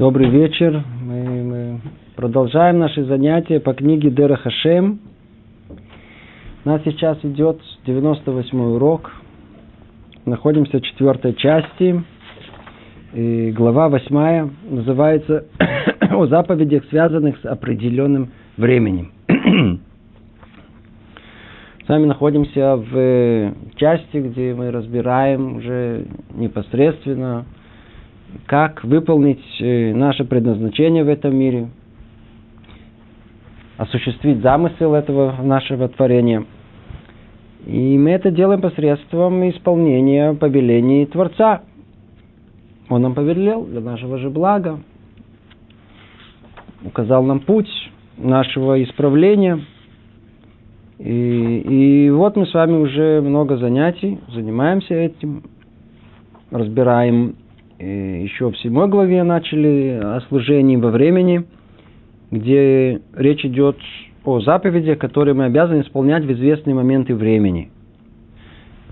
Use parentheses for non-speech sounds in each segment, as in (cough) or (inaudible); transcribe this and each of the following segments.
Добрый вечер. Мы, мы продолжаем наши занятия по книге Дера Хашем. У нас сейчас идет 98 урок. Находимся в четвертой части. И глава восьмая называется (coughs) «О заповедях, связанных с определенным временем». (coughs) С вами находимся в части, где мы разбираем уже непосредственно как выполнить э, наше предназначение в этом мире, осуществить замысел этого нашего творения. И мы это делаем посредством исполнения повелений Творца. Он нам повелел для нашего же блага, указал нам путь нашего исправления. И, и вот мы с вами уже много занятий занимаемся этим, разбираем еще в седьмой главе начали о служении во времени, где речь идет о заповедях, которые мы обязаны исполнять в известные моменты времени.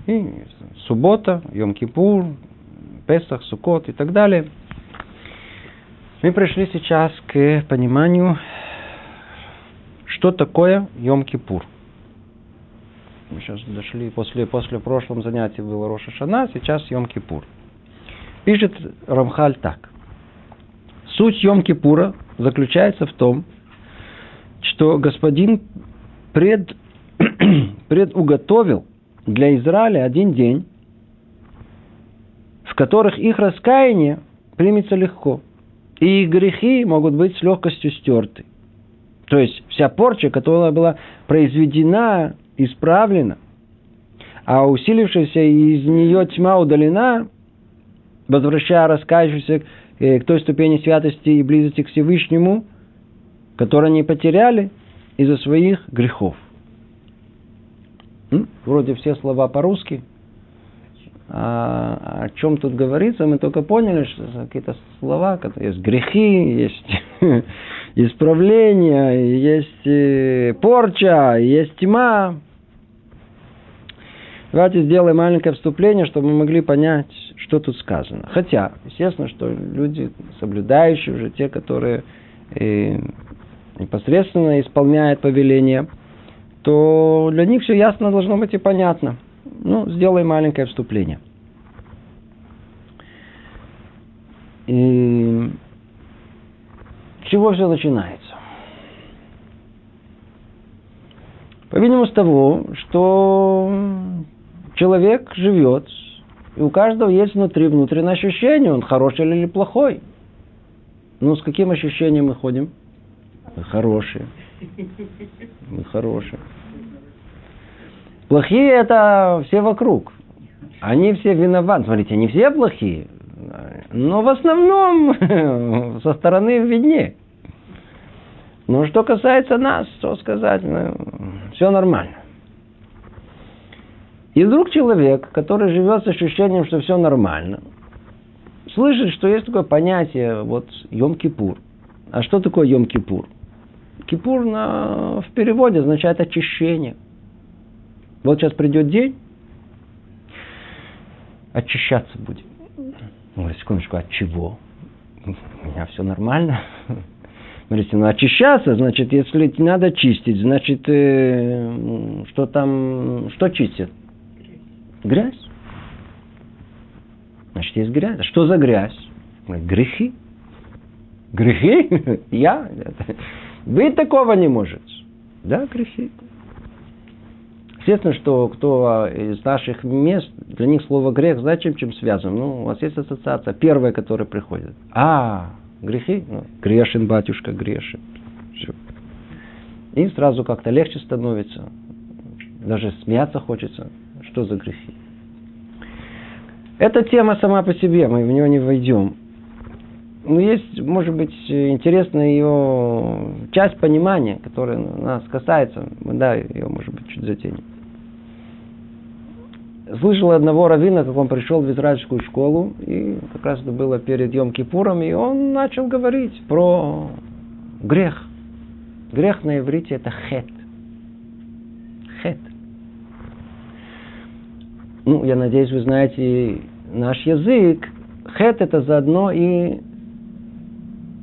И суббота, Йом-Кипур, Песах, Сукот и так далее. Мы пришли сейчас к пониманию, что такое Йом-Кипур. Мы сейчас дошли, после, после прошлого занятия было Роша Шана, сейчас Йом-Кипур. Пишет Рамхаль так. Суть Йом-Кипура заключается в том, что господин пред, (clears throat) предуготовил для Израиля один день, в которых их раскаяние примется легко, и их грехи могут быть с легкостью стерты. То есть вся порча, которая была произведена, исправлена, а усилившаяся из нее тьма удалена, возвращая раскаявшихся э, к той ступени святости и близости к Всевышнему, которые они потеряли из-за своих грехов. Вроде все слова по-русски. А о чем тут говорится, мы только поняли, что какие-то слова, которые есть грехи, есть (laughs) исправление, есть э, порча, есть тьма. Давайте сделаем маленькое вступление, чтобы мы могли понять, что тут сказано. Хотя, естественно, что люди, соблюдающие уже, те, которые э, непосредственно исполняют повеление, то для них все ясно должно быть и понятно. Ну, сделаем маленькое вступление. И с чего все начинается? По-видимому, с того, что человек живет, и у каждого есть внутри внутреннее ощущение, он хороший или плохой. Ну, с каким ощущением мы ходим? Мы хорошие. Мы хорошие. Плохие это все вокруг. Они все виноваты. Смотрите, они все плохие. Но в основном (laughs) со стороны виднее. Но что касается нас, что сказать, ну, все нормально. И вдруг человек, который живет с ощущением, что все нормально, слышит, что есть такое понятие, вот, Йом-Кипур. А что такое Йом-Кипур? Кипур на, в переводе означает очищение. Вот сейчас придет день, очищаться будем. Ну, секундочку, от чего? У меня все нормально. (laughs) Смотрите, ну очищаться, значит, если надо чистить, значит, э, что там, что чистят? Грязь. Значит, есть грязь. Что за грязь? Грехи. Грехи? (laughs) Я? Вы такого не можете. Да, грехи. Естественно, что кто из наших мест, для них слово грех, зачем чем связан? Ну, у вас есть ассоциация. Первая, которая приходит. А, грехи? Ну, грешен, батюшка, грешен. Все. И сразу как-то легче становится. Даже смеяться хочется. Что за грехи? Эта тема сама по себе, мы в нее не войдем. Но есть, может быть, интересная ее часть понимания, которая нас касается. Мы, да, ее, может быть, чуть затянем. Слышал одного равина, как он пришел в израильскую школу, и как раз это было перед Йом Кипуром, и он начал говорить про грех. Грех на иврите это. Хет. Ну, я надеюсь, вы знаете наш язык. Хет это заодно и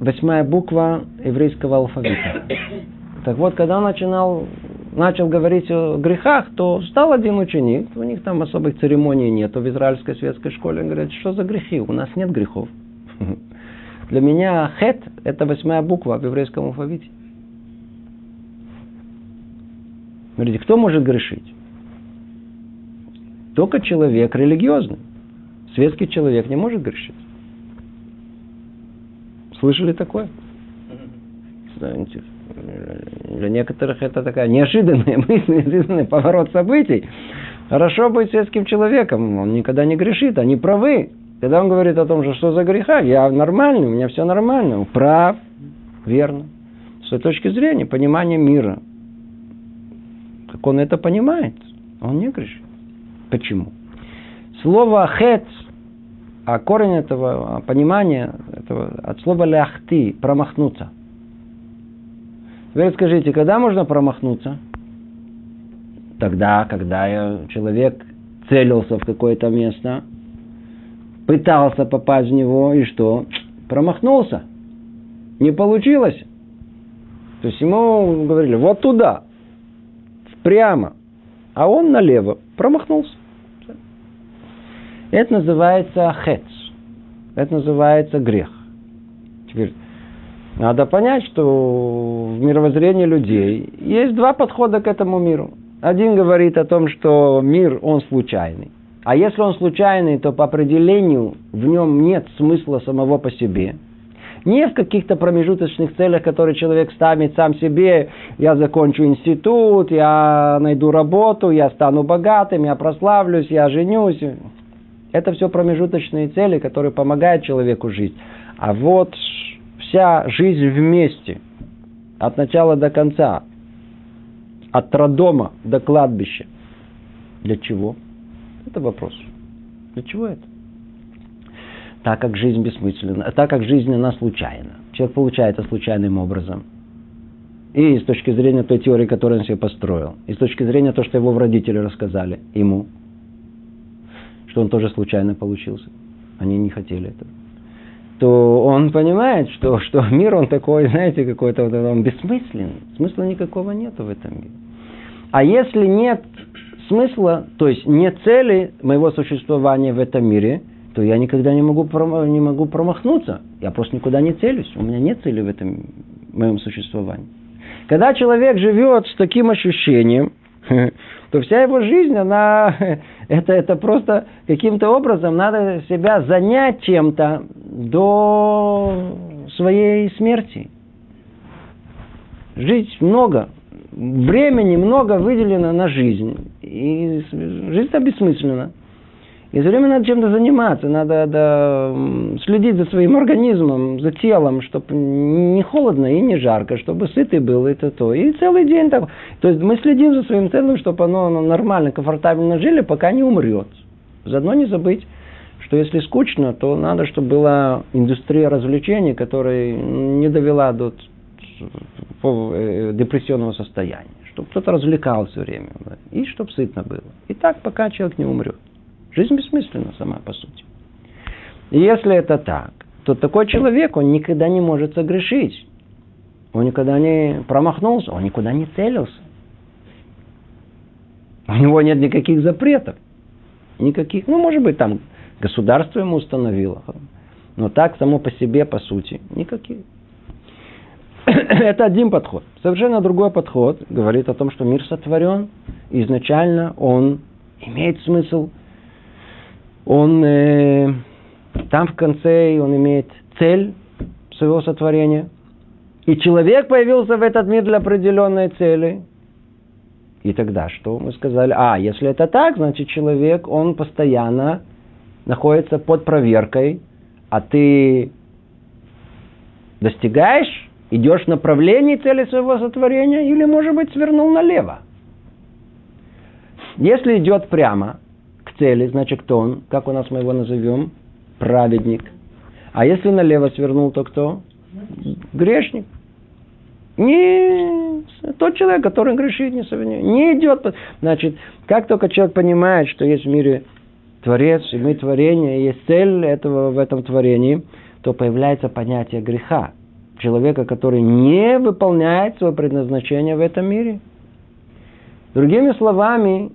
восьмая буква еврейского алфавита. (coughs) Так вот, когда он начинал, начал говорить о грехах, то стал один ученик, у них там особых церемоний нет в израильской светской школе. Он говорит, что за грехи? У нас нет грехов. (laughs) Для меня хет – это восьмая буква в еврейском алфавите. Смотрите, кто может грешить? Только человек религиозный. Светский человек не может грешить. Слышали такое? Для некоторых это такая неожиданная (laughs) мысль, неожиданный поворот событий. Хорошо быть светским человеком, он никогда не грешит, они правы. Когда он говорит о том, что что за греха, я нормальный, у меня все нормально, прав, верно. С той точки зрения, понимания мира, как он это понимает, он не грешит. Почему? Слово хет, а корень этого понимания, этого, от слова ляхты, промахнуться. Теперь скажите, когда можно промахнуться? Тогда, когда человек целился в какое-то место, пытался попасть в него, и что? Промахнулся. Не получилось. То есть ему говорили, вот туда, прямо, а он налево промахнулся. Это называется хец. Это называется грех. Теперь надо понять, что в мировоззрении людей есть два подхода к этому миру. Один говорит о том, что мир, он случайный. А если он случайный, то по определению в нем нет смысла самого по себе. Не в каких-то промежуточных целях, которые человек ставит сам себе. Я закончу институт, я найду работу, я стану богатым, я прославлюсь, я женюсь. Это все промежуточные цели, которые помогают человеку жить. А вот вся жизнь вместе, от начала до конца, от роддома до кладбища. Для чего? Это вопрос. Для чего это? Так как жизнь бессмысленна, так как жизнь она случайна. Человек получает это случайным образом. И с точки зрения той теории, которую он себе построил, и с точки зрения того, что его родители рассказали ему, что он тоже случайно получился. Они не хотели этого. То он понимает, что, что мир он такой, знаете, какой-то вот он бессмысленный. Смысла никакого нету в этом мире. А если нет смысла, то есть нет цели моего существования в этом мире – то я никогда не могу, не могу промахнуться. Я просто никуда не целюсь. У меня нет цели в этом моем существовании. Когда человек живет с таким ощущением, (laughs) то вся его жизнь, она, (laughs) это, это просто каким-то образом надо себя занять чем-то до своей смерти. Жить много, времени много выделено на жизнь. И жизнь-то бессмысленна. И все время надо чем-то заниматься, надо да, следить за своим организмом, за телом, чтобы не холодно и не жарко, чтобы сытый был, это то. И целый день так. То есть мы следим за своим телом, чтобы оно нормально, комфортабельно жили, пока не умрет. Заодно не забыть, что если скучно, то надо, чтобы была индустрия развлечений, которая не довела до э, депрессионного состояния. Чтобы кто-то развлекался все время. И чтобы сытно было. И так, пока человек не умрет. Жизнь бессмысленна сама по сути. И если это так, то такой человек, он никогда не может согрешить. Он никогда не промахнулся, он никуда не целился. У него нет никаких запретов. Никаких. Ну, может быть, там государство ему установило. Но так само по себе, по сути, никаких. (coughs) Это один подход. Совершенно другой подход говорит о том, что мир сотворен. Изначально он имеет смысл он э, там в конце он имеет цель своего сотворения. И человек появился в этот мир для определенной цели. И тогда что? Мы сказали, а, если это так, значит человек, он постоянно находится под проверкой, а ты достигаешь, идешь в направлении цели своего сотворения, или, может быть, свернул налево. Если идет прямо, цели, значит, кто он? Как у нас мы его назовем? Праведник. А если налево свернул, то кто? Грешник. Не тот человек, который грешит, не, не идет. Значит, как только человек понимает, что есть в мире Творец, и мы творение, и есть цель этого в этом творении, то появляется понятие греха. человека, который не выполняет свое предназначение в этом мире. Другими словами,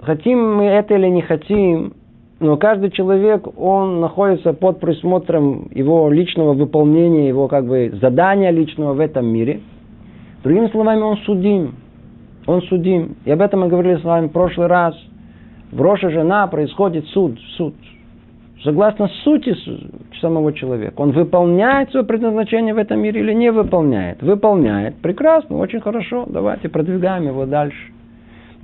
хотим мы это или не хотим, но каждый человек, он находится под присмотром его личного выполнения, его как бы задания личного в этом мире. Другими словами, он судим. Он судим. И об этом мы говорили с вами в прошлый раз. В Роша жена происходит суд. Суд. Согласно сути самого человека. Он выполняет свое предназначение в этом мире или не выполняет? Выполняет. Прекрасно, очень хорошо. Давайте продвигаем его дальше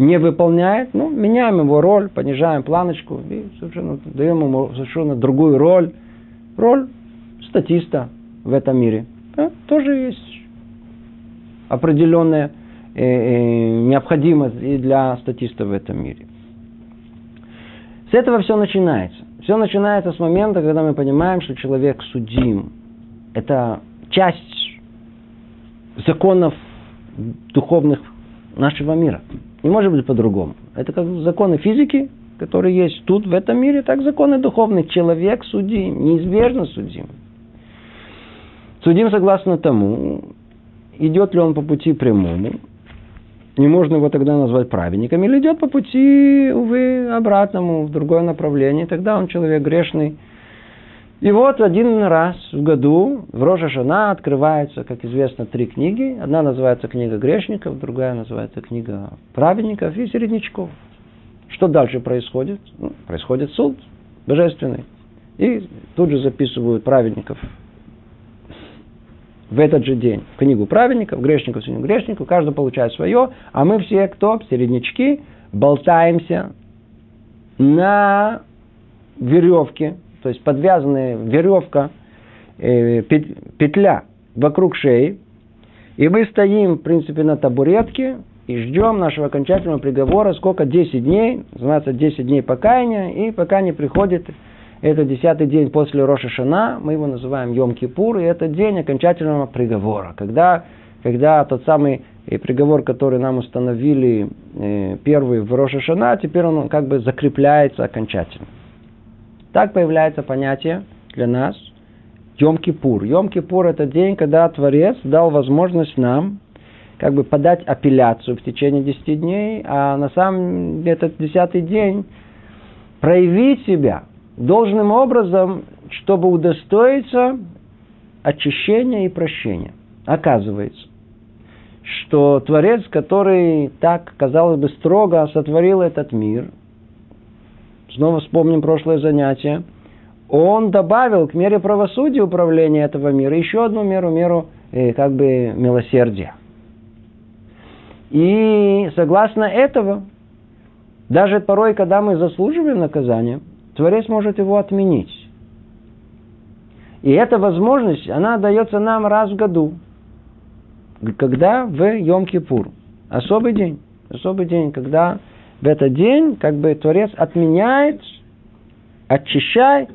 не выполняет, ну, меняем его роль, понижаем планочку и совершенно даем ему совершенно другую роль. Роль статиста в этом мире. Да, тоже есть определенная э, э, необходимость и для статиста в этом мире. С этого все начинается. Все начинается с момента, когда мы понимаем, что человек судим. Это часть законов духовных нашего мира. Не может быть по-другому. Это как законы физики, которые есть тут, в этом мире, так законы духовные. Человек судим, неизбежно судим. Судим согласно тому, идет ли он по пути прямому, не можно его тогда назвать праведником, или идет по пути, увы, обратному, в другое направление, тогда он человек грешный, и вот один раз в году в Рожа Жана открывается, как известно, три книги. Одна называется «Книга грешников», другая называется «Книга праведников» и «Середнячков». Что дальше происходит? Ну, происходит суд божественный. И тут же записывают праведников в этот же день в книгу праведников, грешников, книгу грешников, каждый получает свое, а мы все, кто, середнячки, болтаемся на веревке, то есть подвязанная веревка, э, петля вокруг шеи, и мы стоим, в принципе, на табуретке и ждем нашего окончательного приговора, сколько? 10 дней, называется 10 дней покаяния, и пока не приходит это десятый день после Роша Шана, мы его называем Йом-Кипур, и это день окончательного приговора, когда, когда тот самый э, приговор, который нам установили э, первый в Роша Шана, теперь он как бы закрепляется окончательно. Так появляется понятие для нас Йом-Кипур. Йом-Кипур – это день, когда Творец дал возможность нам как бы подать апелляцию в течение 10 дней, а на самом деле этот десятый день проявить себя должным образом, чтобы удостоиться очищения и прощения. Оказывается, что Творец, который так, казалось бы, строго сотворил этот мир – снова вспомним прошлое занятие, он добавил к мере правосудия управления этого мира еще одну меру, меру э, как бы милосердия. И согласно этого, даже порой, когда мы заслуживаем наказания, Творец может его отменить. И эта возможность, она дается нам раз в году. Когда в Йом-Кипур. Особый день. Особый день, когда в этот день как бы Творец отменяет, очищает,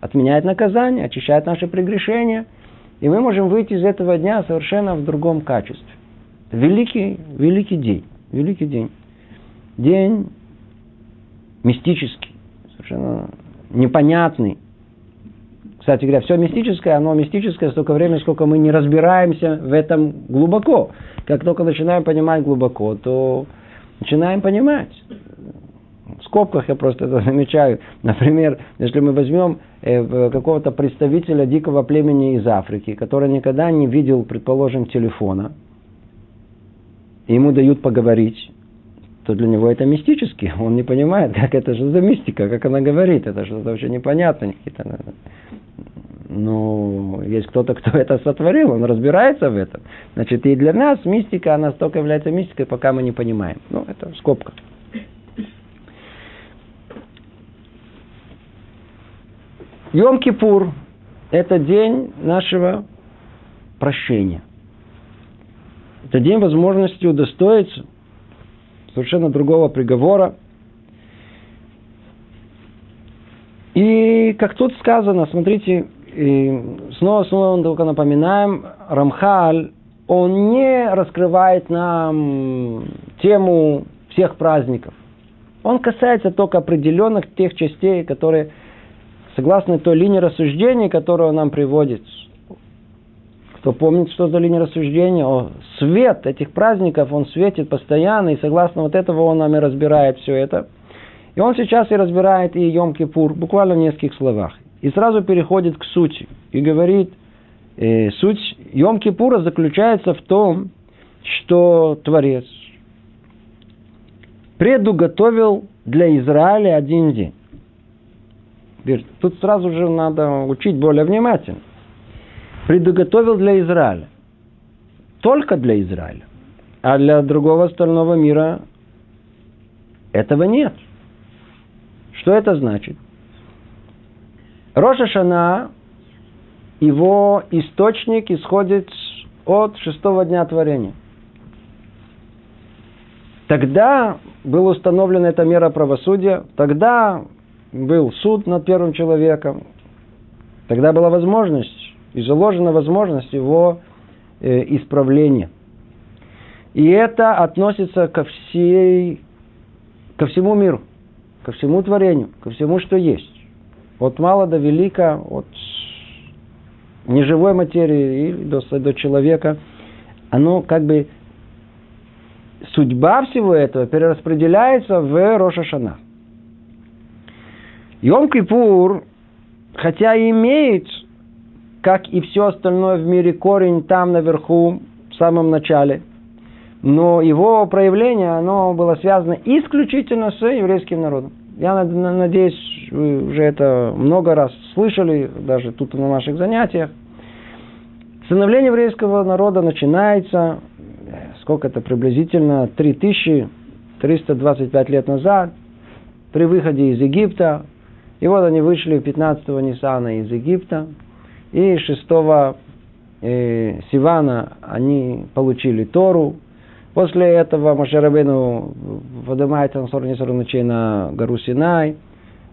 отменяет наказание, очищает наши прегрешения. И мы можем выйти из этого дня совершенно в другом качестве. Великий, великий день. Великий день. День мистический, совершенно непонятный. Кстати говоря, все мистическое, оно мистическое столько времени, сколько мы не разбираемся в этом глубоко. Как только начинаем понимать глубоко, то начинаем понимать. В скобках я просто это (laughs) замечаю. Например, если мы возьмем э, какого-то представителя дикого племени из Африки, который никогда не видел, предположим, телефона, ему дают поговорить, то для него это мистически. Он не понимает, как это же за мистика, как она говорит. Это что-то вообще непонятно. Но есть кто-то, кто (laughs) это сотворил, он разбирается в этом. Значит, и для нас мистика, она столько является мистикой, пока мы не понимаем. Ну, это скобка. Йом-Кипур – это день нашего прощения. Это день возможности удостоиться совершенно другого приговора. И как тут сказано, смотрите, и снова, снова только напоминаем, Рамхаль, он не раскрывает нам тему всех праздников. Он касается только определенных тех частей, которые, согласно той линии рассуждений, которую он нам приводит, кто помнит, что за линия рассуждения, о, свет этих праздников, он светит постоянно, и согласно вот этого он нами разбирает все это. И он сейчас и разбирает и Йом-Кипур, буквально в нескольких словах. И сразу переходит к сути. И говорит, э, суть Йом-Кипура заключается в том, что Творец предуготовил для Израиля один день. Тут сразу же надо учить более внимательно. Предуготовил для Израиля. Только для Израиля. А для другого остального мира этого нет. Что это значит? Роша Шана, его источник исходит от шестого дня творения. Тогда была установлена эта мера правосудия, тогда был суд над первым человеком, тогда была возможность, и заложена возможность его э, исправления. И это относится ко всей, ко всему миру, ко всему творению, ко всему, что есть. От мала до велика, от неживой материи и до, до человека, оно как бы судьба всего этого перераспределяется в Рошашана. Йом-Кипур, хотя и имеет, как и все остальное в мире, корень там наверху, в самом начале, но его проявление, оно было связано исключительно с еврейским народом. Я надеюсь, вы уже это много раз слышали, даже тут на наших занятиях. Становление еврейского народа начинается сколько это приблизительно, 3325 лет назад, при выходе из Египта. И вот они вышли 15-го Ниссана из Египта. И 6 э, Сивана они получили Тору. После этого Машарабену поднимается на 40 ночей на гору Синай.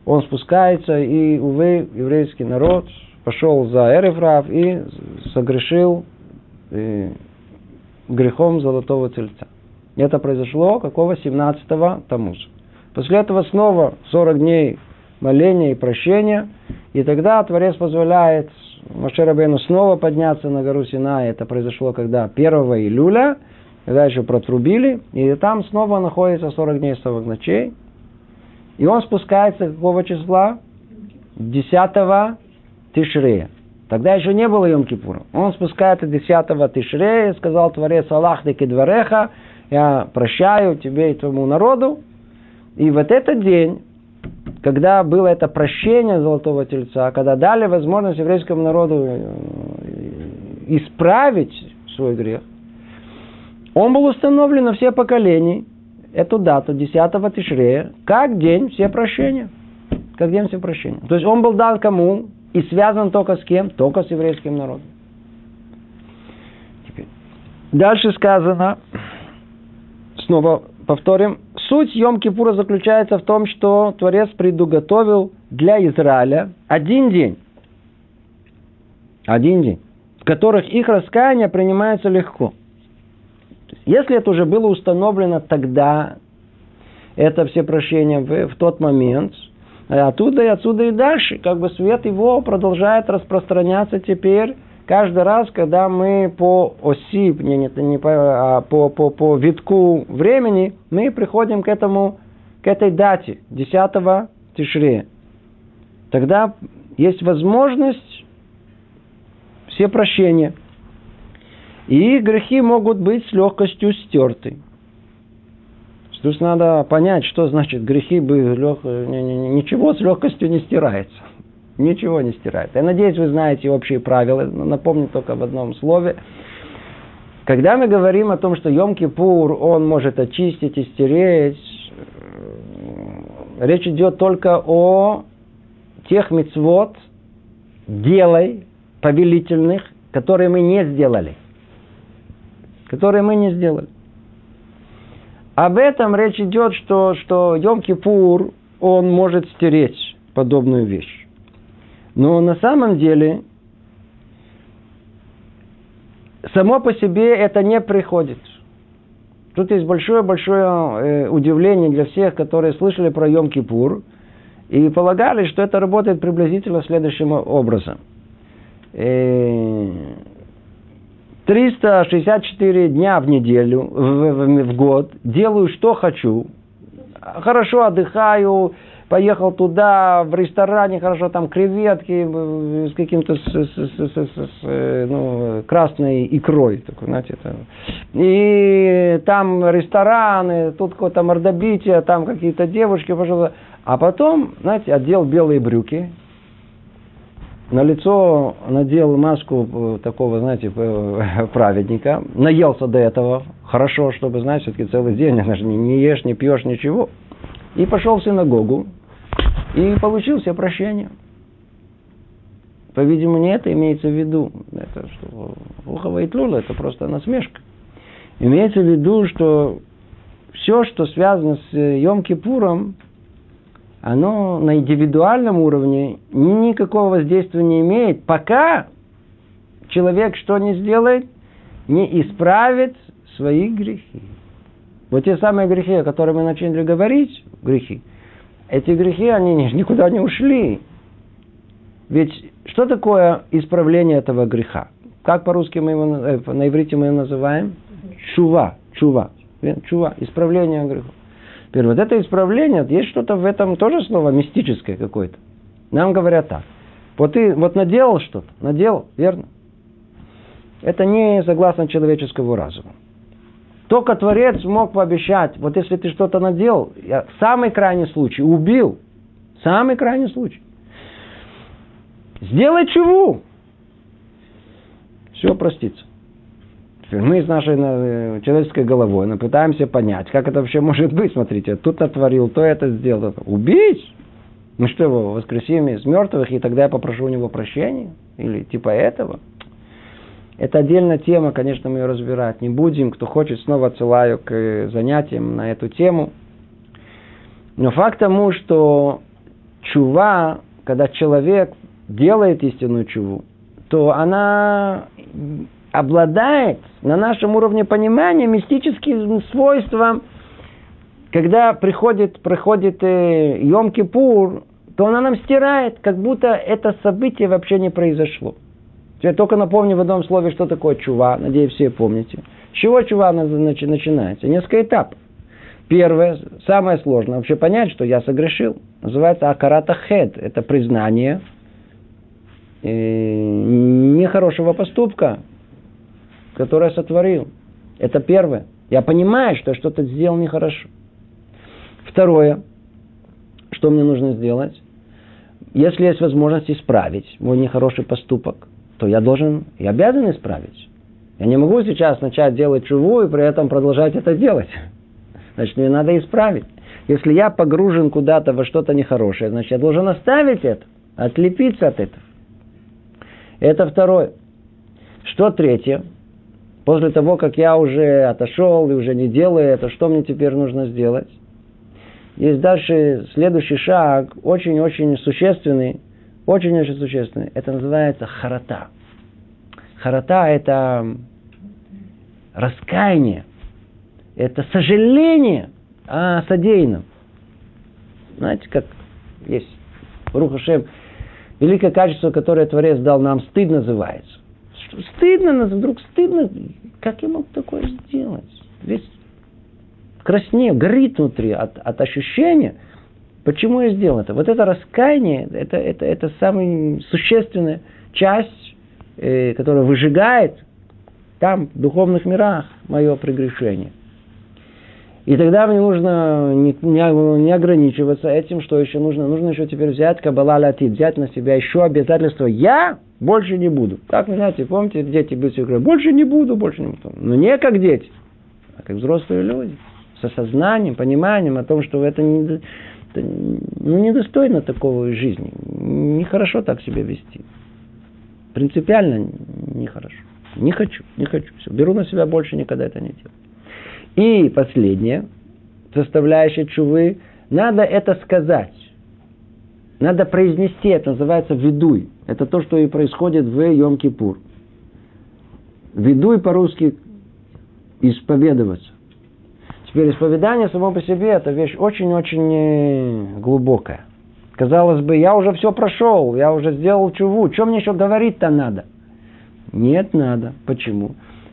Он спускается, и, увы, еврейский народ пошел за Эрефрав и согрешил э, грехом золотого тельца. Это произошло какого 17-го Тамуза. После этого снова 40 дней моления и прощения, и тогда Творец позволяет Машерабену снова подняться на гору Сина. Это произошло когда 1 июля, когда еще протрубили, и там снова находится 40 дней 40 ночей. И он спускается какого числа? 10 Тишрея. Тогда еще не было Йом-Кипура. Он спускается 10-го Тишрея, сказал Творец Аллах деки двореха, я прощаю тебе и твоему народу. И вот этот день, когда было это прощение Золотого Тельца, когда дали возможность еврейскому народу э, исправить свой грех, он был установлен на все поколения, эту дату, 10-го Тишрея, как день все прощения. Как день все прощения. То есть он был дан кому? И связан только с кем? Только с еврейским народом. Теперь. Дальше сказано, снова повторим, суть Йом-Кипура заключается в том, что Творец предуготовил для Израиля один день. Один день. В которых их раскаяние принимается легко. Если это уже было установлено тогда, это все прощения в, в тот момент – а оттуда и отсюда и дальше. Как бы свет его продолжает распространяться теперь каждый раз, когда мы по оси, не, не, не по, а по, по, по витку времени, мы приходим к этому, к этой дате, 10 Тишре. Тогда есть возможность все прощения. И грехи могут быть с легкостью стерты. Есть надо понять, что значит грехи бы лег... ничего с легкостью не стирается. Ничего не стирается. Я надеюсь, вы знаете общие правила. Напомню только в одном слове. Когда мы говорим о том, что Йом-Кипур, он может очистить и стереть, э, речь идет только о тех мецвод, делай, повелительных, которые мы не сделали. Которые мы не сделали. Об этом речь идет, что, что Йом-Кипур, он может стереть подобную вещь. Но на самом деле, само по себе это не приходит. Тут есть большое-большое э, удивление для всех, которые слышали про Йом-Кипур и полагали, что это работает приблизительно следующим образом. Э, 364 дня в неделю, в, в, в год, делаю, что хочу, хорошо отдыхаю, поехал туда, в ресторане, хорошо, там креветки с каким-то с, с, с, с, с, э, ну, красной икрой. Такой, знаете, это. И там рестораны, тут какое-то мордобитие, там какие-то девушки, пожалуйста. А потом, знаете, одел белые брюки, на лицо надел маску э, такого, знаете, э, (laughs) праведника, наелся до этого, хорошо, чтобы, знаете, все-таки целый день, не, не ешь, не пьешь, ничего. И пошел в синагогу, и получил себе прощение. По-видимому, не это имеется в виду. Это что Ухова и Тлула, это просто насмешка. Имеется в виду, что все, что связано с Йом-Кипуром, оно на индивидуальном уровне никакого воздействия не имеет, пока человек что не сделает, не исправит свои грехи. Вот те самые грехи, о которых мы начали говорить, грехи, эти грехи, они никуда не ушли. Ведь что такое исправление этого греха? Как по-русски мы его, э, на иврите мы его называем? Чува, чува. Чува, исправление греха. Теперь вот это исправление, есть что-то в этом тоже слово мистическое какое-то. Нам говорят так. Вот ты вот наделал что-то, наделал, верно? Это не согласно человеческому разуму. Только Творец мог пообещать, вот если ты что-то наделал, я, самый крайний случай, убил, самый крайний случай. Сделай чего? Все простится. Мы с нашей э, человеческой головой мы пытаемся понять, как это вообще может быть. Смотрите, тут натворил, то это сделал. Убить? Ну что его, воскресим из мертвых, и тогда я попрошу у него прощения? Или типа этого? Это отдельная тема, конечно, мы ее разбирать не будем. Кто хочет, снова отсылаю к занятиям на эту тему. Но факт тому, что чува, когда человек делает истинную чуву, то она обладает на нашем уровне понимания мистическим свойством, когда приходит, приходит э, Йом-Кипур, то она нам стирает, как будто это событие вообще не произошло. Я только напомню в одном слове, что такое чува. Надеюсь, все помните. С чего чува начинается? Несколько этапов. Первое, самое сложное, вообще понять, что я согрешил. Называется акарата хед. Это признание э, нехорошего поступка, который я сотворил. Это первое. Я понимаю, что я что-то сделал нехорошо. Второе, что мне нужно сделать? Если есть возможность исправить мой нехороший поступок, то я должен, я обязан исправить. Я не могу сейчас начать делать чуву и при этом продолжать это делать. (laughs) Значит, мне надо исправить. Если я погружен куда-то во что-то нехорошее, значит, я должен оставить это, отлепиться от этого. Это второе. Что третье? После того, как я уже отошел и уже не делаю это, что мне теперь нужно сделать? Есть дальше следующий шаг, очень-очень существенный, очень-очень существенный. Это называется харата. Харата – это раскаяние, это сожаление о содеянном. Знаете, как есть Рухашем, великое качество, которое Творец дал нам, стыд называется. Стыдно, нас вдруг стыдно. Как я мог такое сделать? Весь краснеет, горит внутри от, от ощущения – Почему я сделал это? Вот это раскаяние, это, это, это самая существенная часть, э, которая выжигает там, в духовных мирах, мое прегрешение. И тогда мне нужно не, не, не ограничиваться этим, что еще нужно. Нужно еще теперь взять кабала латит, взять на себя еще обязательство. Я больше не буду. Как вы знаете, помните, дети быстро говорят, больше не буду, больше не буду. Но не как дети, а как взрослые люди. С осознанием, пониманием о том, что это не, это ну, недостойно такого жизни. Нехорошо так себя вести. Принципиально нехорошо. Не хочу, не хочу. Все. Беру на себя больше, никогда это не делаю. И последнее, составляющая чувы, надо это сказать. Надо произнести, это называется ведуй. Это то, что и происходит в Йом-Кипур. Ведуй по-русски исповедоваться. Теперь исповедание само по себе это вещь очень-очень э, глубокая. Казалось бы, я уже все прошел, я уже сделал чуву, что мне еще говорить-то надо? Нет, надо. Почему?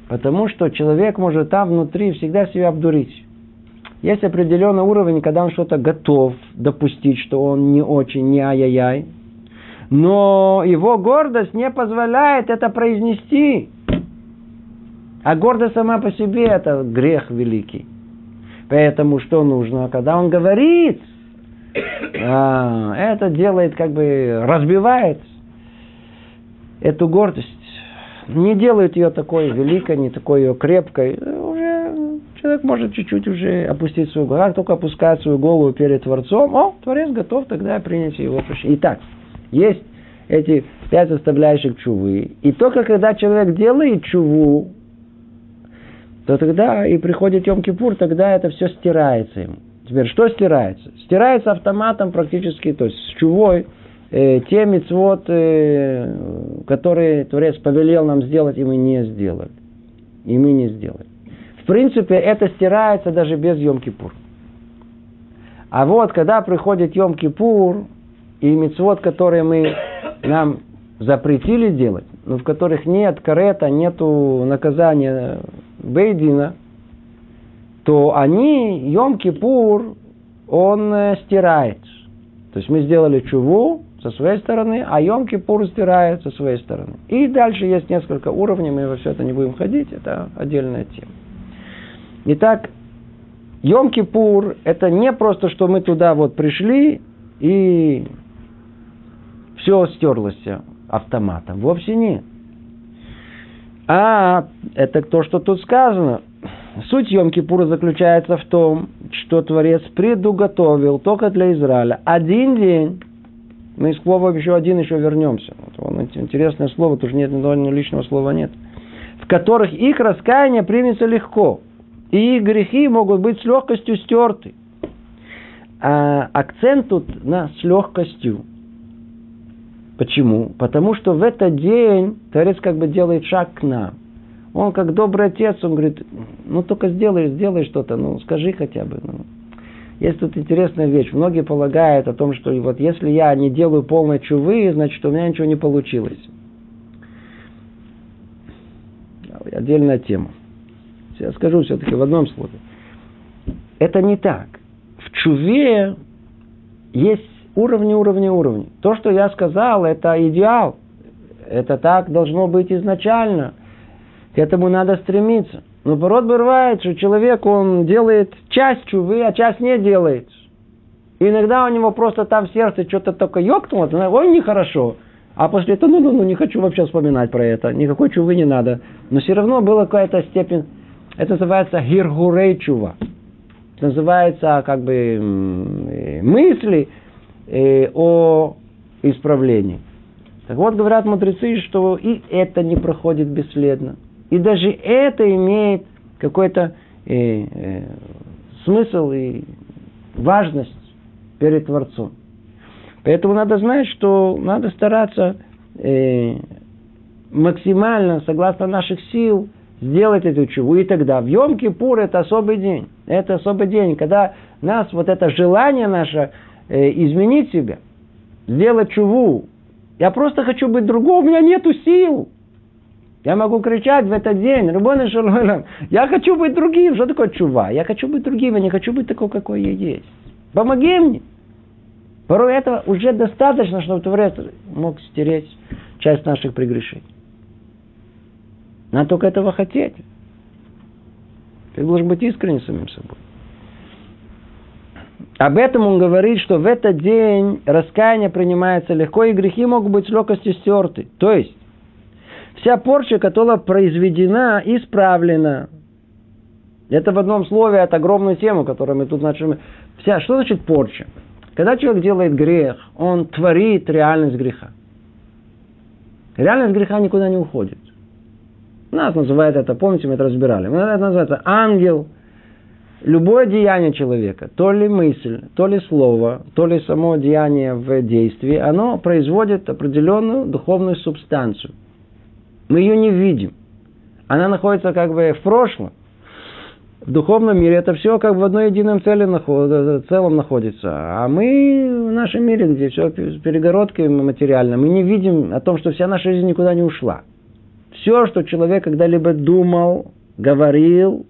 Потому что человек может там внутри всегда себя обдурить. Есть определенный уровень, когда он что-то готов допустить, что он не очень, не ай-яй-яй. Но его гордость не позволяет это произнести. А гордость сама по себе это грех великий. Поэтому что нужно? Когда он говорит, а, это делает, как бы разбивает эту гордость. Не делает ее такой великой, не такой ее крепкой. Уже человек может чуть-чуть уже опустить свою голову. Как только опускает свою голову перед Творцом, о, Творец готов тогда принять его прощение. Итак, есть эти пять составляющих чувы. И только когда человек делает чуву, то тогда и приходит Йом-Кипур, тогда это все стирается ему. Теперь что стирается? Стирается автоматом практически, то есть с чувой, э, те мецвод, э, которые Творец повелел нам сделать, и мы не сделали. И мы не сделали. В принципе, это стирается даже без Йом-Кипур. А вот, когда приходит Йом-Кипур, и мецвод, которые мы нам запретили делать, но в которых нет карета, нету наказания Бейдина, то они, Йом-Кипур, он э, стирает. То есть мы сделали чуву со своей стороны, а Йом-Кипур стирает со своей стороны. И дальше есть несколько уровней, мы во все это не будем ходить, это отдельная тема. Итак, Йом-Кипур – это не просто, что мы туда вот пришли и все стерлось автоматом. Вовсе нет. А это то, что тут сказано. Суть Йом-Кипура заключается в том, что Творец предуготовил только для Израиля один день. Мы к слову еще один еще вернемся. Вот, интересное слово, тут нет ни личного слова нет. В которых их раскаяние примется легко. И их грехи могут быть с легкостью стерты. А акцент тут на с легкостью. Почему? Потому что в этот день Творец как бы делает шаг к нам. Он как добрый отец, он говорит, ну только сделай, сделай что-то, ну скажи хотя бы. Ну. Есть тут интересная вещь. Многие полагают о том, что вот если я не делаю полной чувы, значит у меня ничего не получилось. Отдельная тема. Я скажу все-таки в одном слове. Это не так. В чуве есть уровни, уровни, уровни. То, что я сказал, это идеал. Это так должно быть изначально. К этому надо стремиться. Но порой бывает, что человек, он делает часть чувы, а часть не делает. И иногда у него просто там в сердце что-то только ёкнуло, ой, нехоро. А после этого, ну, ну, ну, не хочу вообще вспоминать про это. Никакой чувы не надо. Но все равно была какая-то степень, это называется гиргурей чува. Это называется как бы мысли, э, о исправлении. Так вот, говорят мудрецы, что и это не проходит бесследно. И даже это имеет какой-то э, э, смысл и важность перед Творцом. Поэтому надо знать, что надо стараться э, максимально, согласно наших сил, сделать эту чуву. И тогда в Йом-Кипур это особый день. Это особый день, когда нас вот это желание наше Э, изменить себя, сделать чуву. Я просто хочу быть другим, у меня нету сил. Я могу кричать в этот день, Рабона Шалолам, я хочу быть другим. Что такое чува? Я хочу быть другим, я не хочу быть такой, какой я есть. Помоги мне. Порой этого уже достаточно, чтобы Творец мог стереть часть наших прегрешений. Надо только этого хотеть. Ты должен быть искренним самим собой. Об этом он говорит, что в этот день раскаяние принимается легко, и грехи могут быть с легкостью стерты. То есть, вся порча, которая произведена, исправлена. Это в одном слове, это огромную тему, которую мы тут начали. Вся, что значит порча? Когда человек делает грех, он творит реальность греха. Реальность греха никуда не уходит. Нас называют это, помните, мы это разбирали. Это называется ангел – любое деяние человека, то ли мысль, то ли слово, то ли само деяние в действии, оно производит определенную духовную субстанцию. Мы ее не видим. Она находится как бы в прошлом. В духовном мире это все как бы в одной едином цели, целом находится. А мы в нашем мире, где все перегородки материально, мы не видим о том, что вся наша жизнь никуда не ушла. все, что человек когда-либо думал, говорил,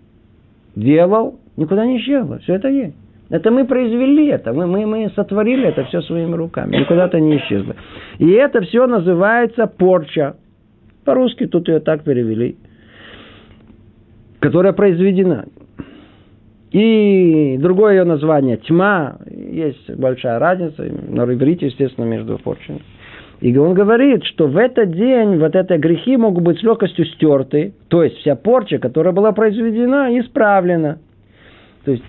делал, никуда не исчезло. Все это есть. Это мы произвели это, мы, мы, мы сотворили это все своими руками, никуда-то не исчезло. И это все называется порча. По-русски тут ее так перевели. Которая произведена. И другое ее название тьма. Есть большая разница на иврите, естественно, между порчами. И он говорит, что в этот день вот эти грехи могут быть с легкостью стерты, то есть вся порча, которая была произведена, исправлена. То есть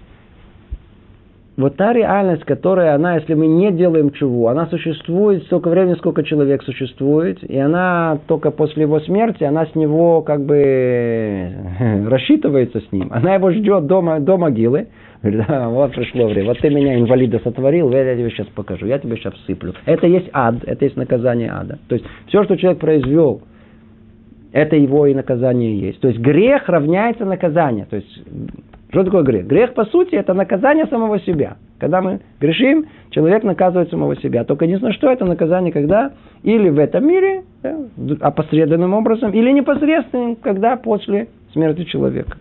вот та реальность, которая она, если мы не делаем чего, она существует столько времени, сколько человек существует, и она только после его смерти, она с него как бы (laughs) рассчитывается с ним. Она его ждет дома, до могилы. Говорит, а, вот пришло время, вот ты меня инвалида сотворил, я тебе сейчас покажу, я тебе сейчас всыплю. Это есть ад, это есть наказание ада. То есть все, что человек произвел, это его и наказание есть. То есть грех равняется наказанию. То есть что такое грех? Грех, по сути, это наказание самого себя. Когда мы грешим, человек наказывает самого себя. Только не знаю, что это наказание, когда или в этом мире, да, опосредованным образом, или непосредственным, когда после смерти человека.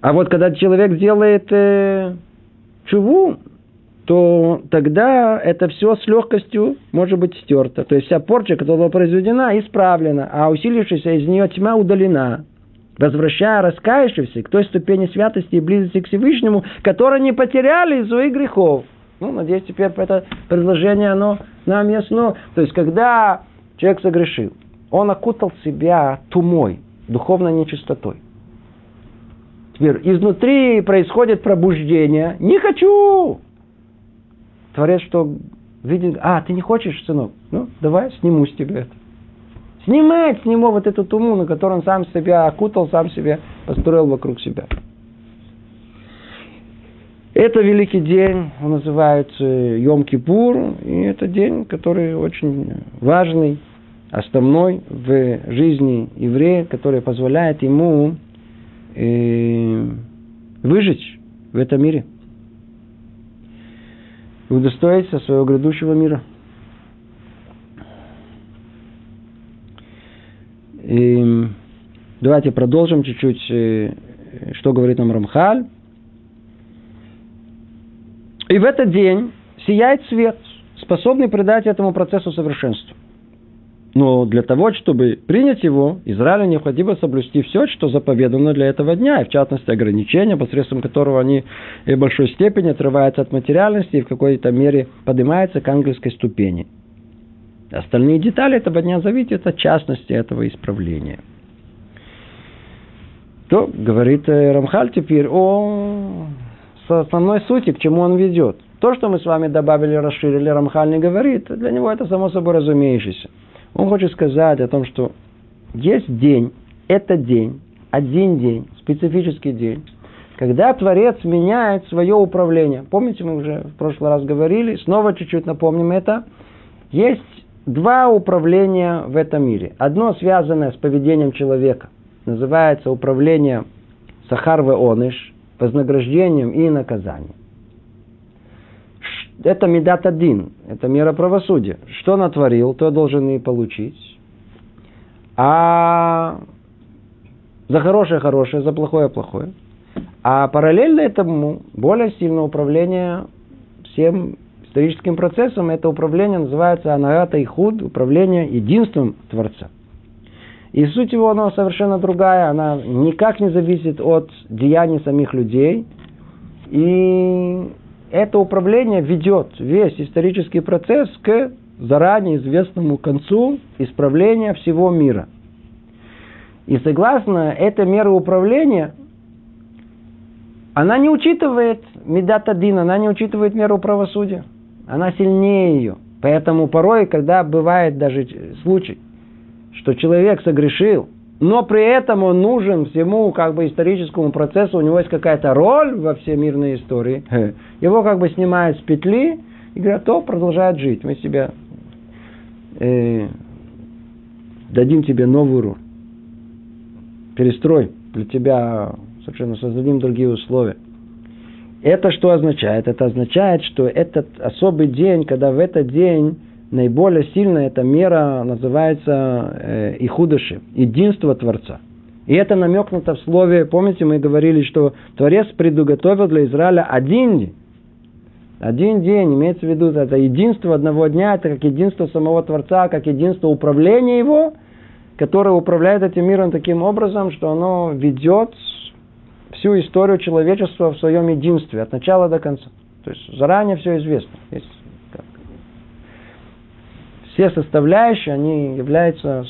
А вот когда человек делает э, чуву, то тогда это все с легкостью может быть стерто. То есть вся порча, которая была произведена, исправлена, а усилившаяся из нее тьма удалена возвращая раскаявшихся к той ступени святости и близости к Всевышнему, которые не потеряли из своих грехов. Ну, надеюсь, теперь это предложение, оно нам ясно. То есть, когда человек согрешил, он окутал себя тумой, духовной нечистотой. Теперь изнутри происходит пробуждение. Не хочу! Творец что видит, а, ты не хочешь, сынок? Ну, давай сниму с тебя это. Снимает с него вот эту туму, на которую он сам себя окутал, сам себя построил вокруг себя. Это великий день, он называется Йом-Кипур, и это день, который очень важный, основной в жизни еврея, который позволяет ему э, выжить в этом мире, удостоиться своего грядущего мира – И давайте продолжим чуть-чуть, э, что говорит нам Рамхаль. И в этот день сияет свет, способный придать этому процессу совершенства. Но для того, чтобы принять его, Израилю необходимо соблюсти все, что заповедано для этого дня, и в частности ограничения, посредством которого они в большой степени отрываются от материальности и в какой-то мере поднимаются к ангельской ступени – Остальные детали этого дня зависят от частности этого исправления. То говорит э, Рамхаль теперь о основной сути, к чему он ведет. То, что мы с вами добавили, расширили, Рамхаль не говорит, для него это само собой разумеющееся. Он хочет сказать о том, что есть день, это день, один день, специфический день, когда Творец меняет свое управление. Помните, мы уже в прошлый раз говорили, снова чуть-чуть напомним это. Есть два управления в этом мире. Одно связанное с поведением человека. Называется управление Сахарве Оныш, вознаграждением и наказанием. Это медат один, это мера правосудия. Что натворил, то должен и получить. А за хорошее хорошее, за плохое плохое. А параллельно этому более сильное управление всем историческим процессом, это управление называется анарата и худ, управление единством Творца. И суть его, она совершенно другая, она никак не зависит от деяний самих людей. И это управление ведет весь исторический процесс к заранее известному концу исправления всего мира. И согласно этой меры управления, она не учитывает медат один, она не учитывает меру правосудия она сильнее ее. Поэтому порой, когда бывает даже случай, что человек согрешил, но при этом он нужен всему как бы историческому процессу, у него есть какая-то роль во всемирной истории, его как бы снимают с петли и говорят, то продолжает жить, мы тебе э, дадим тебе новую роль, перестрой для тебя совершенно создадим другие условия. Это что означает? Это означает, что этот особый день, когда в этот день наиболее сильная эта мера называется э, Ихудыши, единство Творца. И это намекнуто в слове, помните, мы говорили, что Творец предуготовил для Израиля один день. Один день, имеется в виду, это единство одного дня, это как единство самого Творца, как единство управления его, которое управляет этим миром таким образом, что оно ведет всю историю человечества в своем единстве, от начала до конца. То есть заранее все известно. Все составляющие, они являются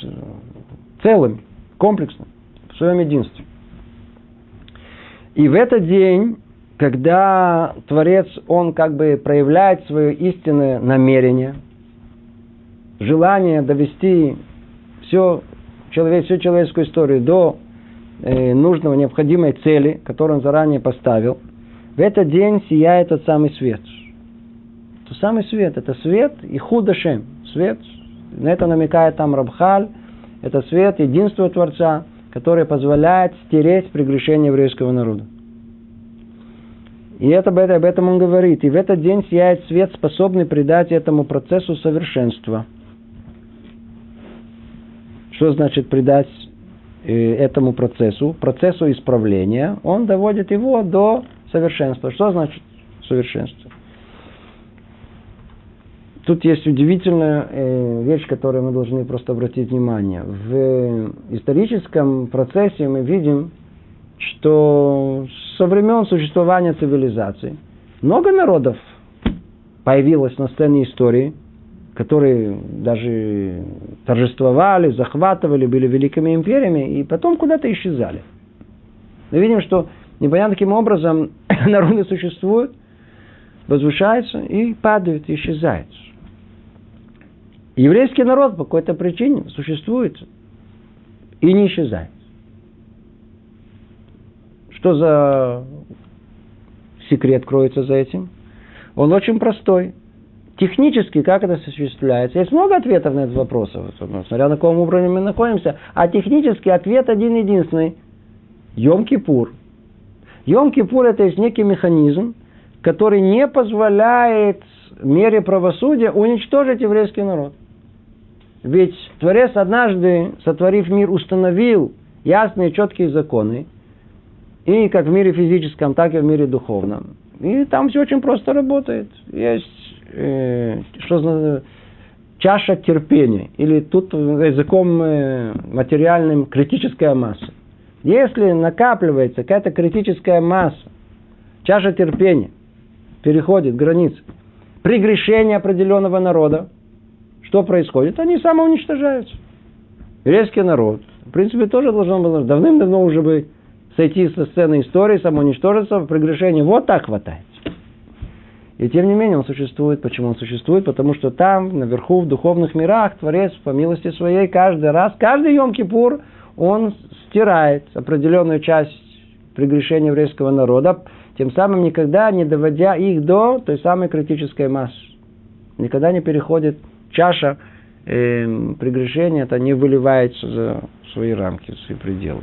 целыми, комплексными, в своем единстве. И в этот день, когда Творец, он как бы проявляет свое истинное намерение, желание довести все, человек, всю человеческую историю до нужного, необходимой цели, которую он заранее поставил, в этот день сияет тот самый свет. Тот самый свет, это свет и худошем, свет, на это намекает там Рабхаль, это свет единства Творца, который позволяет стереть прегрешение еврейского народа. И это, об этом он говорит. И в этот день сияет свет, способный придать этому процессу совершенства. Что значит придать э, этому процессу, процессу исправления? Он доводит его до совершенства. Что значит совершенство? Тут есть удивительная э, вещь, которую мы должны просто обратить внимание. В историческом процессе мы видим, что со времен существования цивилизации много народов появилось на сцене истории, которые даже торжествовали, захватывали, были великими империями, и потом куда-то исчезали. Мы видим, что непонятно каким образом (coughs) народы существуют, возвышаются и падают, исчезают. Еврейский народ по какой-то причине существует и не исчезает. Что за секрет кроется за этим? Он очень простой. Технически, как это осуществляется? Есть много ответов на этот вопрос, смотря на каком уровне мы находимся. А технически ответ один единственный. Йом-Кипур. Йом-Кипур это есть некий механизм, который не позволяет мере правосудия уничтожить еврейский народ. Ведь Творец однажды, сотворив мир, установил ясные, четкие законы, и как в мире физическом, так и в мире духовном. И там все очень просто работает. Есть, э, что чаша терпения, или тут языком э, материальным критическая масса. Если накапливается какая-то критическая масса, чаша терпения переходит границы, прегрешение определенного народа, что происходит? Они самоуничтожаются. Еврейский народ, в принципе, тоже должен был давным-давно уже бы сойти со сцены истории, самоуничтожиться в прегрешении. Вот так хватает. И тем не менее он существует. Почему он существует? Потому что там, наверху, в духовных мирах, Творец, по милости своей, каждый раз, каждый Йом-Кипур, он стирает определенную часть прегрешения еврейского народа, тем самым никогда не доводя их до той самой критической массы. Никогда не переходит чаша э, прегрешения, это не выливается за свои рамки, за свои пределы.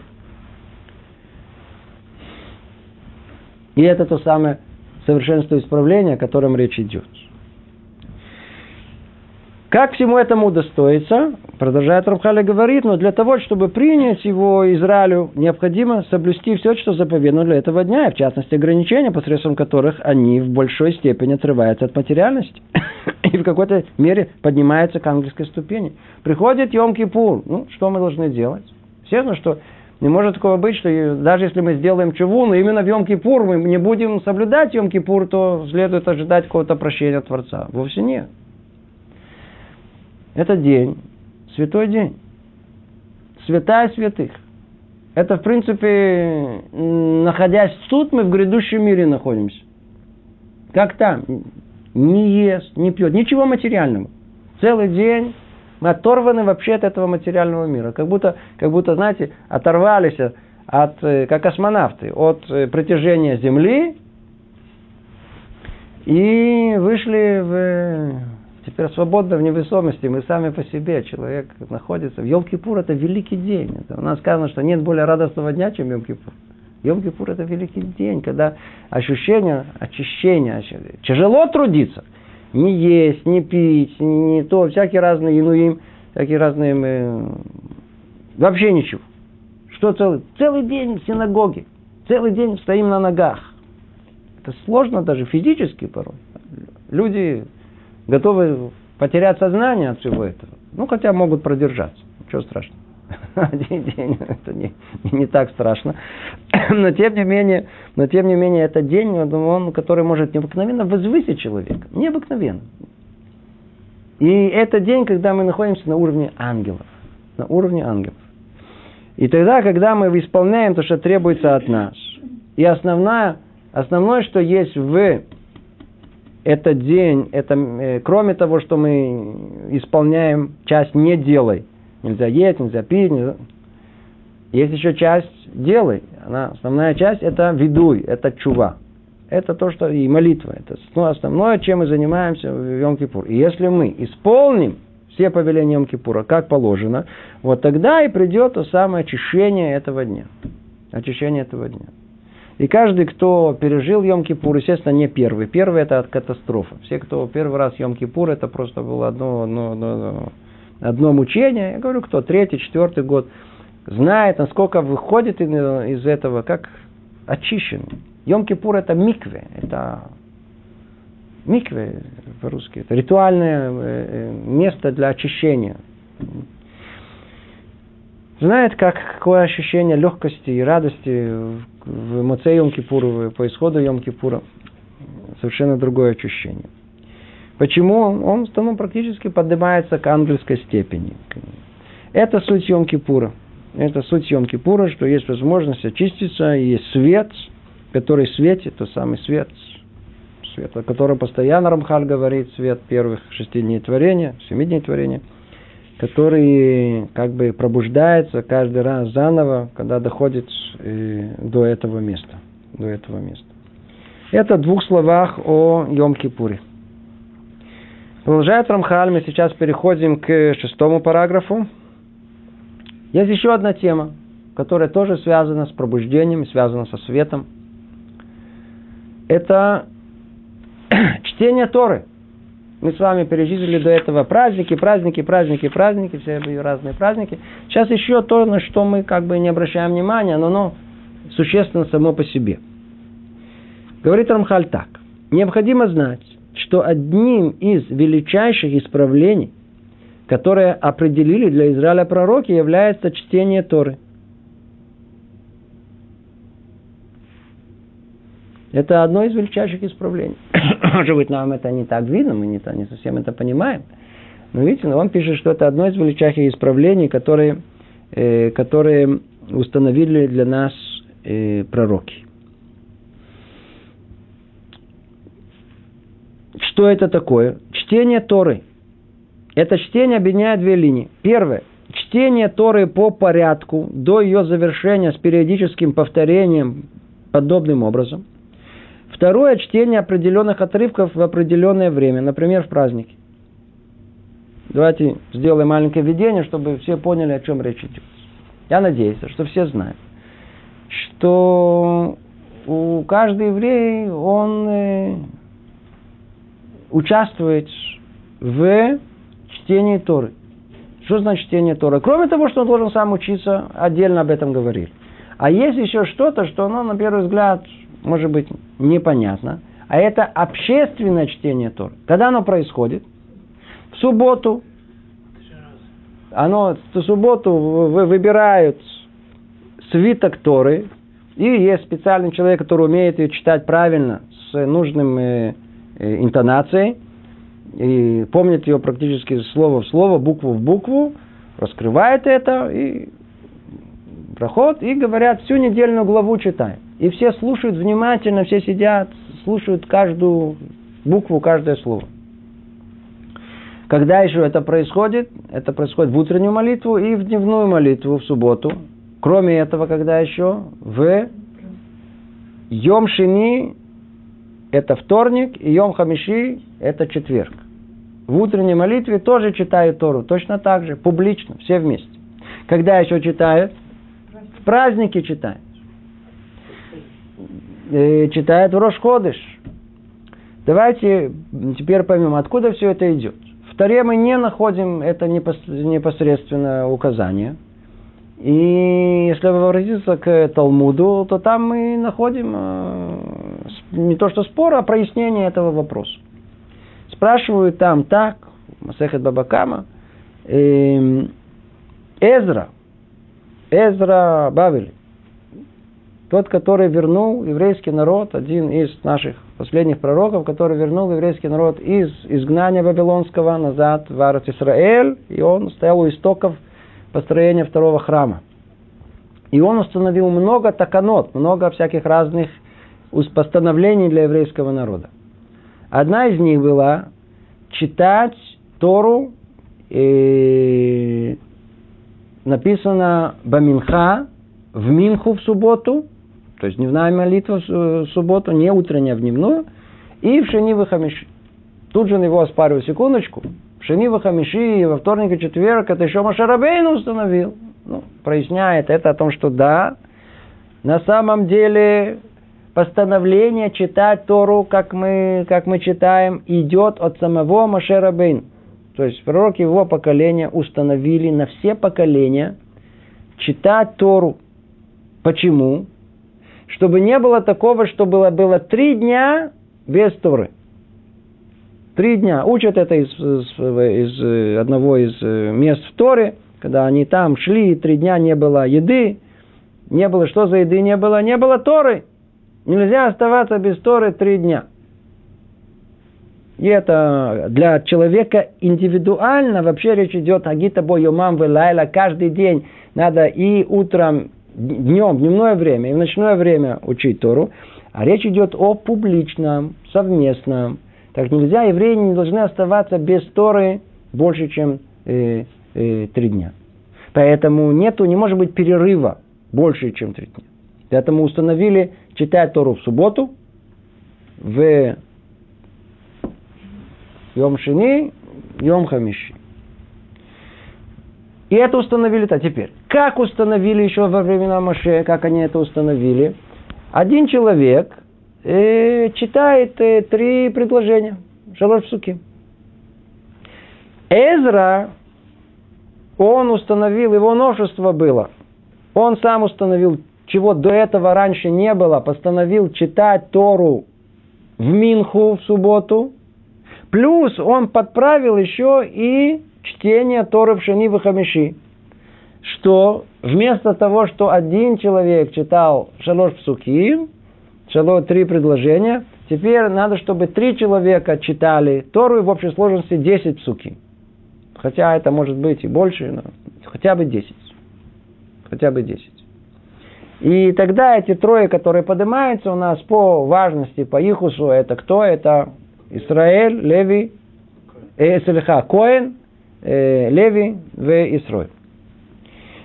И это то самое совершенство исправления, о котором речь идет. Как всему этому удостоиться, продолжает Рамхаля говорит, но для того, чтобы принять его Израилю, необходимо соблюсти все, что заповедано для этого дня, и в частности ограничения, посредством которых они в большой степени отрываются от материальности (coughs) и в какой-то мере поднимаются к ангельской ступени. Приходит Йом-Кипур, ну, что мы должны делать? Естественно, что не может такого быть, что даже если мы сделаем чуву, но именно в Йом-Кипур мы не будем соблюдать Йом-Кипур, то следует ожидать какого-то прощения Творца. Вовсе нет. Это день, святой день. Святая святых. Это, в принципе, находясь тут, мы в грядущем мире находимся. Как там? Не ест, не пьет, ничего материального. Целый день мы оторваны вообще от этого материального мира. Как будто, как будто знаете, оторвались от, э, как космонавты, от э, притяжения Земли и вышли в, теперь свободно в невесомости. Мы сами по себе. Человек находится. В Йом-Кипур это великий день. Это, у нас сказано, что нет более радостного дня, чем Йом-Кипур. Йом-Кипур это великий день, когда ощущение очищения, тяжело трудиться. Не есть, не пить, не то, всякие разные инуим, всякие разные... Э, вообще ничего. Что целый? Целый день в синагоге. Целый день стоим на ногах. Это сложно даже физически порой. Люди готовы потерять сознание от всего этого. Ну, хотя могут продержаться. Ничего страшного. (laughs) Один день (laughs) это не, не так страшно. (coughs) Но тем не менее, но тем не менее, это день, он, который может необыкновенно возвысить человека. Необыкновенно. И это день, когда мы находимся на уровне ангелов. На уровне ангелов. И тогда, когда мы исполняем то, что требуется от нас, и основное, основное что есть в этот день, это, э, кроме того, что мы исполняем часть «не делай», нельзя есть, нельзя пить, нельзя... есть еще часть «делай». Она, основная часть – это «ведуй», это «чува». Это то, что и молитва. Это ну, основное, чем мы занимаемся в Йом-Кипур. И если мы исполним все повеления Йом-Кипура, как положено, вот тогда и придет то самое очищение этого дня. Очищение этого дня. И каждый, кто пережил Йом-Кипур, естественно, не первый. Первый – это от катастрофы. Все, кто первый раз Йом-Кипур, это просто было одно, одно, одно, одно мучение. Я говорю, кто третий, четвертый год знает, насколько выходит из этого, как очищен. Йом-Кипур – это микве, это микве по-русски, это ритуальное э, э, место для очищения. Знает, как, какое ощущение легкости и радости в Моце Йом Кипура, по исходу Йом Кипура. Совершенно другое ощущение. Почему? Он ну, практически поднимается к ангельской степени. Это суть Йом Кипура. Это суть Йом Кипура, что есть возможность очиститься, и есть свет, который светит, тот самый свет, свет, о котором постоянно Рамхаль говорит, свет первых шести дней творения, семи дней творения, который как бы пробуждается каждый раз заново, когда доходит э, до этого места. До этого места. Это в двух словах о Йом-Кипуре. Продолжает Рамхаль, мы сейчас переходим к шестому параграфу. Есть еще одна тема, которая тоже связана с пробуждением, связана со светом. Это (clears throat) чтение Торы. Мы с вами перечислили до этого праздники, праздники, праздники, праздники, все разные праздники. Сейчас еще то, на что мы как бы не обращаем внимания, но оно существенно само по себе. Говорит Рамхаль так. Необходимо знать, что одним из величайших исправлений, которые определили для Израиля пророки, является чтение Торы. Это одно из величайших исправлений. (coughs) Может быть, нам это не так видно, мы не, не совсем это понимаем. Но видите, он пишет, что это одно из величайших исправлений, которые, э, которые установили для нас э, пророки. Что это такое? Чтение Торы. Это чтение объединяет две линии. Первое. Чтение Торы по порядку до ее завершения с периодическим повторением подобным образом. Второе – чтение определенных отрывков в определенное время, например, в праздники. Давайте сделаем маленькое введение, чтобы все поняли, о чем речь идет. Я надеюсь, что все знают, что у каждый еврей, он участвует в чтении Торы. Что значит чтение Торы? Кроме того, что он должен сам учиться, отдельно об этом говорили. А есть еще что-то, что, ну, на первый взгляд, может быть, непонятно. А это общественное чтение Торы. Когда оно происходит? В субботу. Оно в субботу выбирают свиток Торы. И есть специальный человек, который умеет ее читать правильно, с нужным э, интонацией. И помнит ее практически слово в слово, букву в букву. Раскрывает это и проход. И говорят, всю недельную главу читает. И все слушают внимательно, все сидят, слушают каждую букву, каждое слово. Когда еще это происходит? Это происходит в утреннюю молитву и в дневную молитву в субботу. Кроме этого, когда еще? В Йом Шини это вторник, и Йом Хамиши это четверг. В утренней молитве тоже читают Тору, точно так же, публично, все вместе. Когда еще читают? В праздники читают. Э, читает в Рошходыш. Давайте теперь поймем, откуда все это идет. В Таре мы не находим это непосредственное указание. И если обратиться к Талмуду, то там мы находим э, не то что спор, а прояснение этого вопроса. Спрашивают там так, Масехет Бабакама, эм, Эзра, Эзра Бавели, тот, который вернул еврейский народ, один из наших последних пророков, который вернул еврейский народ из изгнания Вавилонского назад в Арат Исраэль, и он стоял у истоков построения второго храма. И он установил много таканот, много всяких разных постановлений для еврейского народа. Одна из них была читать Тору, и написано Баминха, в Минху в субботу, то есть дневная молитва в субботу, не утренняя, а в дневную, и в Шени Хамиши. Тут же на его оспариваю секундочку. Шени Хамиши во вторник и четверг это еще Машарабейн установил. Ну, проясняет это о том, что да, на самом деле постановление читать Тору, как мы, как мы читаем, идет от самого Машерабейн. То есть пророки его поколения установили на все поколения читать Тору. Почему? чтобы не было такого, что было, было три дня без Торы. Три дня. Учат это из, из, из э, одного из э, мест в Торе, когда они там шли, три дня не было еды, не было, что за еды не было? Не было Торы. Нельзя оставаться без Торы три дня. И это для человека индивидуально вообще речь идет о гита бо йомам лайла каждый день надо и утром днем, дневное время и в ночное время учить Тору, а речь идет о публичном, совместном. Так нельзя, евреи не должны оставаться без Торы больше, чем э, э, три дня. Поэтому нету, не может быть перерыва больше, чем три дня. Поэтому установили читать Тору в субботу, в Йом Шини. И это установили то теперь. Как установили еще во времена Моше, как они это установили? Один человек читает э, три предложения. Шалош суки. Эзра, он установил, его новшество было. Он сам установил, чего до этого раньше не было, постановил читать Тору в Минху в субботу. Плюс он подправил еще и чтение Торы в Шани в Хамиши, что вместо того, что один человек читал шалош псуки, шало три предложения, теперь надо, чтобы три человека читали Тору и в общей сложности 10 псуки. Хотя это может быть и больше, но хотя бы 10. Хотя бы 10. И тогда эти трое, которые поднимаются у нас по важности, по Ихусу, это кто? Это Израиль, Леви, э, Коэн э, Леви в Исрой.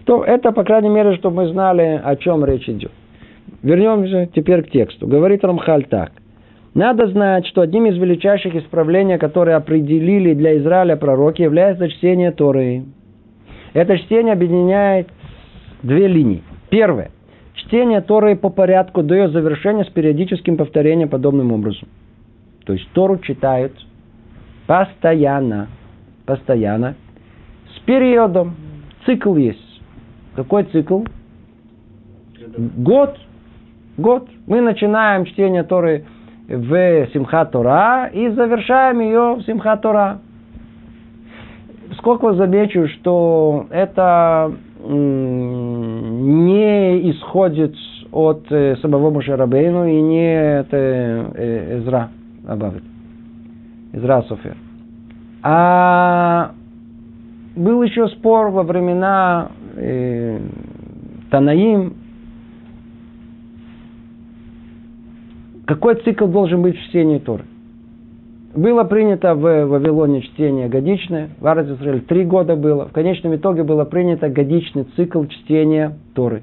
То это, по крайней мере, чтобы мы знали, о чем речь идет. Вернемся теперь к тексту. Говорит Рамхаль так. Надо знать, что одним из величайших исправлений, которые определили для Израиля пророки, является чтение Торы. Это чтение объединяет две линии. Первое. Чтение Торы по порядку до ее завершения с периодическим повторением подобным образом. То есть Тору читают постоянно постоянно, с периодом. Цикл есть. Какой цикл? Год. Год. Мы начинаем чтение Торы в Симхат Тора и завершаем ее в Симхат Тора. Сколько замечу, что это не исходит от э, самого Мушарабейну и не от э, Эзра Абавит. Эзра Софер. А был еще спор во времена э, Танаим, какой цикл должен быть в чтении Торы. Было принято в Вавилоне чтение годичное, в Араз Израиль три года было. В конечном итоге было принято годичный цикл чтения Торы.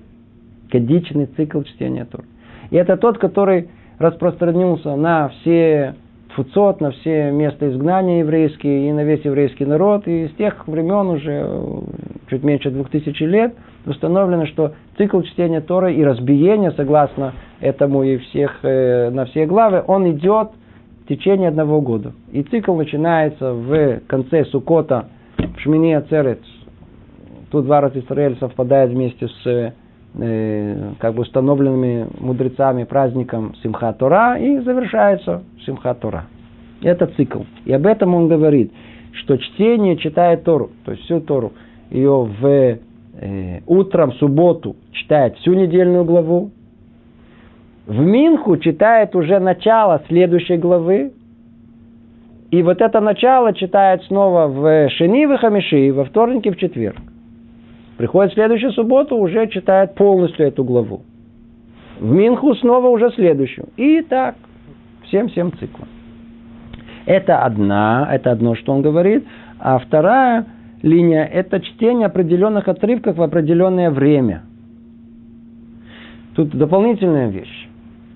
Годичный цикл чтения Торы. И это тот, который распространился на все Тфуцот, на все места изгнания еврейские и на весь еврейский народ. И с тех времен уже чуть меньше двух тысяч лет установлено, что цикл чтения Торы и разбиения, согласно этому и всех, э, на все главы, он идет в течение одного года. И цикл начинается в конце Сукота, в Шмини Ацерет. Тут два раза Израиль совпадает вместе с э, как бы установленными мудрецами праздником Симха Тора и завершается Симха Тора. Это цикл. И об этом он говорит, что чтение читает Тору, то есть всю Тору, ее в э, утром, в субботу читает всю недельную главу, в Минху читает уже начало следующей главы, и вот это начало читает снова в Шени, в Хамиши, во вторник и в четверг. Приходит в следующую субботу, уже читает полностью эту главу. В Минху снова уже следующую. И так, всем-всем циклом. Это одна, это одно, что он говорит. А вторая линия – это чтение определенных отрывков в определенное время. Тут дополнительная вещь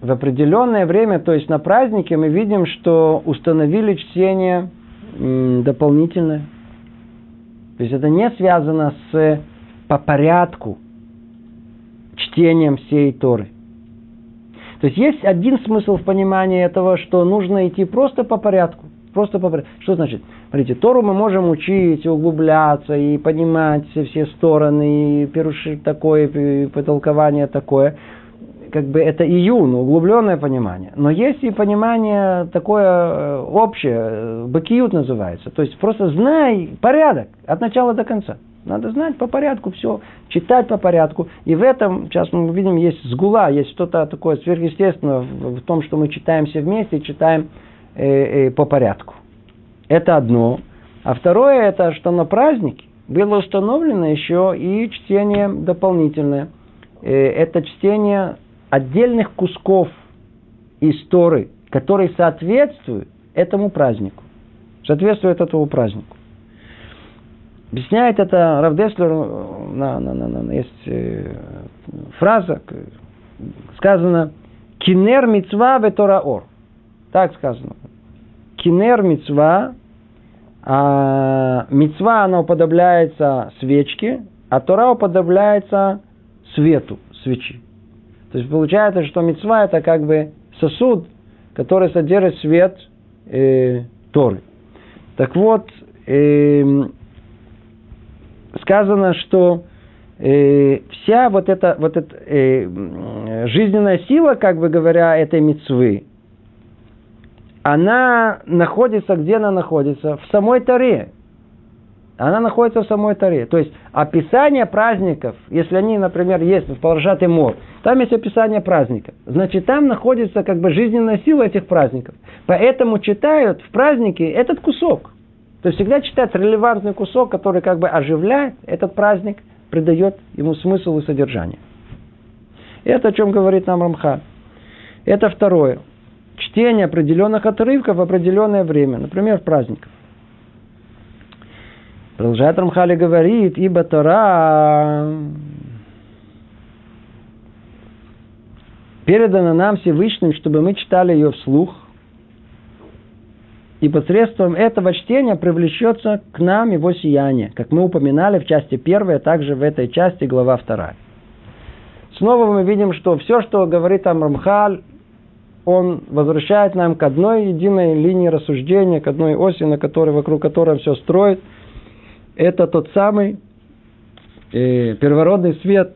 в определенное время, то есть на празднике, мы видим, что установили чтение дополнительное. То есть это не связано с по порядку чтением всей Торы. То есть есть один смысл в понимании этого, что нужно идти просто по порядку. Просто по порядку. Что значит? Смотрите, Тору мы можем учить, углубляться и понимать все стороны, и перуши такое, и потолкование такое как бы это июн, углубленное понимание. Но есть и понимание такое э, общее, э, бакиют называется. То есть просто знай порядок от начала до конца. Надо знать по порядку все, читать по порядку. И в этом, сейчас мы видим, есть сгула, есть что-то такое сверхъестественное в том, что мы читаем все вместе, читаем э, э, по порядку. Это одно. А второе, это что на празднике было установлено еще и чтение дополнительное. Э, это чтение отдельных кусков истории, которые соответствуют этому празднику. Соответствуют этому празднику. Объясняет это Равдеслер, на, на, на, на, есть э, фраза, сказано «Кинер мицва ор. Так сказано. «Кинер мицва», а мицва, она уподобляется свечке, а Тора уподобляется свету свечи. То есть получается, что мецва это как бы сосуд, который содержит свет э, Торы. Так вот, э, сказано, что э, вся вот эта, вот эта э, жизненная сила, как бы говоря, этой мецвы, она находится, где она находится? В самой Таре. Она находится в самой Таре. То есть описание праздников, если они, например, есть в Парашате Мор, там есть описание праздника. Значит, там находится как бы жизненная сила этих праздников. Поэтому читают в празднике этот кусок. То есть всегда читают релевантный кусок, который как бы оживляет этот праздник, придает ему смысл и содержание. Это о чем говорит нам Рамха. Это второе. Чтение определенных отрывков в определенное время, например, праздников. Продолжает Рамхали говорит, ибо Тора передана нам Всевышним, чтобы мы читали ее вслух. И посредством этого чтения привлечется к нам его сияние, как мы упоминали в части первой, а также в этой части глава вторая. Снова мы видим, что все, что говорит там Рамхаль, он возвращает нам к одной единой линии рассуждения, к одной оси, на которой, вокруг которой все строит – это тот самый э, первородный свет,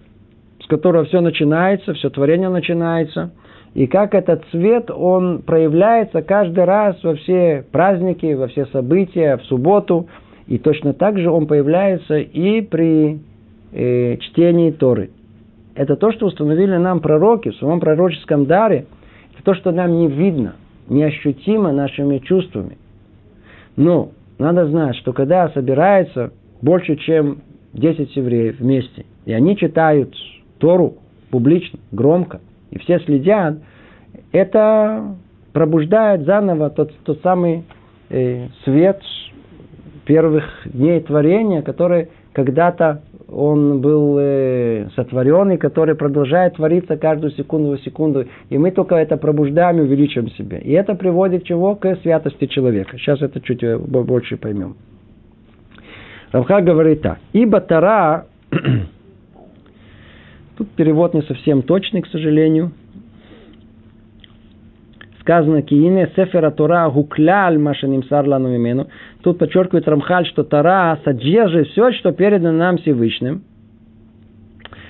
с которого все начинается, все творение начинается. И как этот свет, он проявляется каждый раз во все праздники, во все события, в субботу. И точно так же он появляется и при э, чтении Торы. Это то, что установили нам пророки в своем пророческом даре. То, что нам не видно, неощутимо нашими чувствами. Но надо знать, что когда собирается больше, чем 10 евреев вместе, и они читают Тору публично, громко, и все следят, это пробуждает заново тот, тот самый э, свет первых дней творения, который когда-то он был э, сотворен и который продолжает твориться каждую секунду в секунду. И мы только это пробуждаем и увеличиваем себе. И это приводит чего? К святости человека. Сейчас это чуть э, больше поймем. Рамха говорит так. Ибо Тара, (clears throat) тут перевод не совсем точный, к сожалению. сказано Киине Сефера Тора Гукляль Машаним Сарлану Мимену. Тут подчеркивает Рамхаль, что Тора содержит все, что передано нам Всевышним.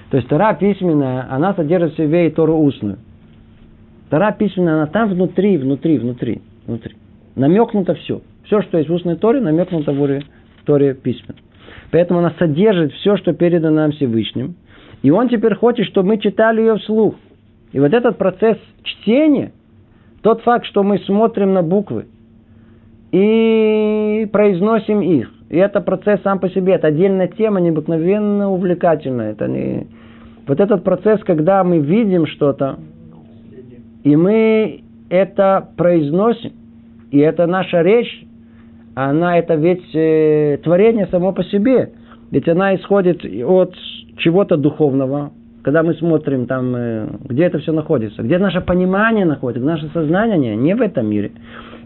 То есть Тора письменная, она содержит в себе и Тору устную. Тора письменная, она там внутри, внутри, внутри, внутри. Намекнуто все. Все, что есть в устной Торе, намекнуто в Торе письменно. Поэтому она содержит все, что передано нам Всевышним. И он теперь хочет, чтобы мы читали ее вслух. И вот этот процесс чтения, тот факт, что мы смотрим на буквы и произносим их, и это процесс сам по себе, это отдельная тема, необыкновенно увлекательная. Это не... Вот этот процесс, когда мы видим что-то, и мы это произносим, и это наша речь, она это ведь э, творение само по себе. Ведь она исходит от чего-то духовного, когда мы смотрим там, э, где это все находится, где наше понимание находится, наше сознание не в этом мире.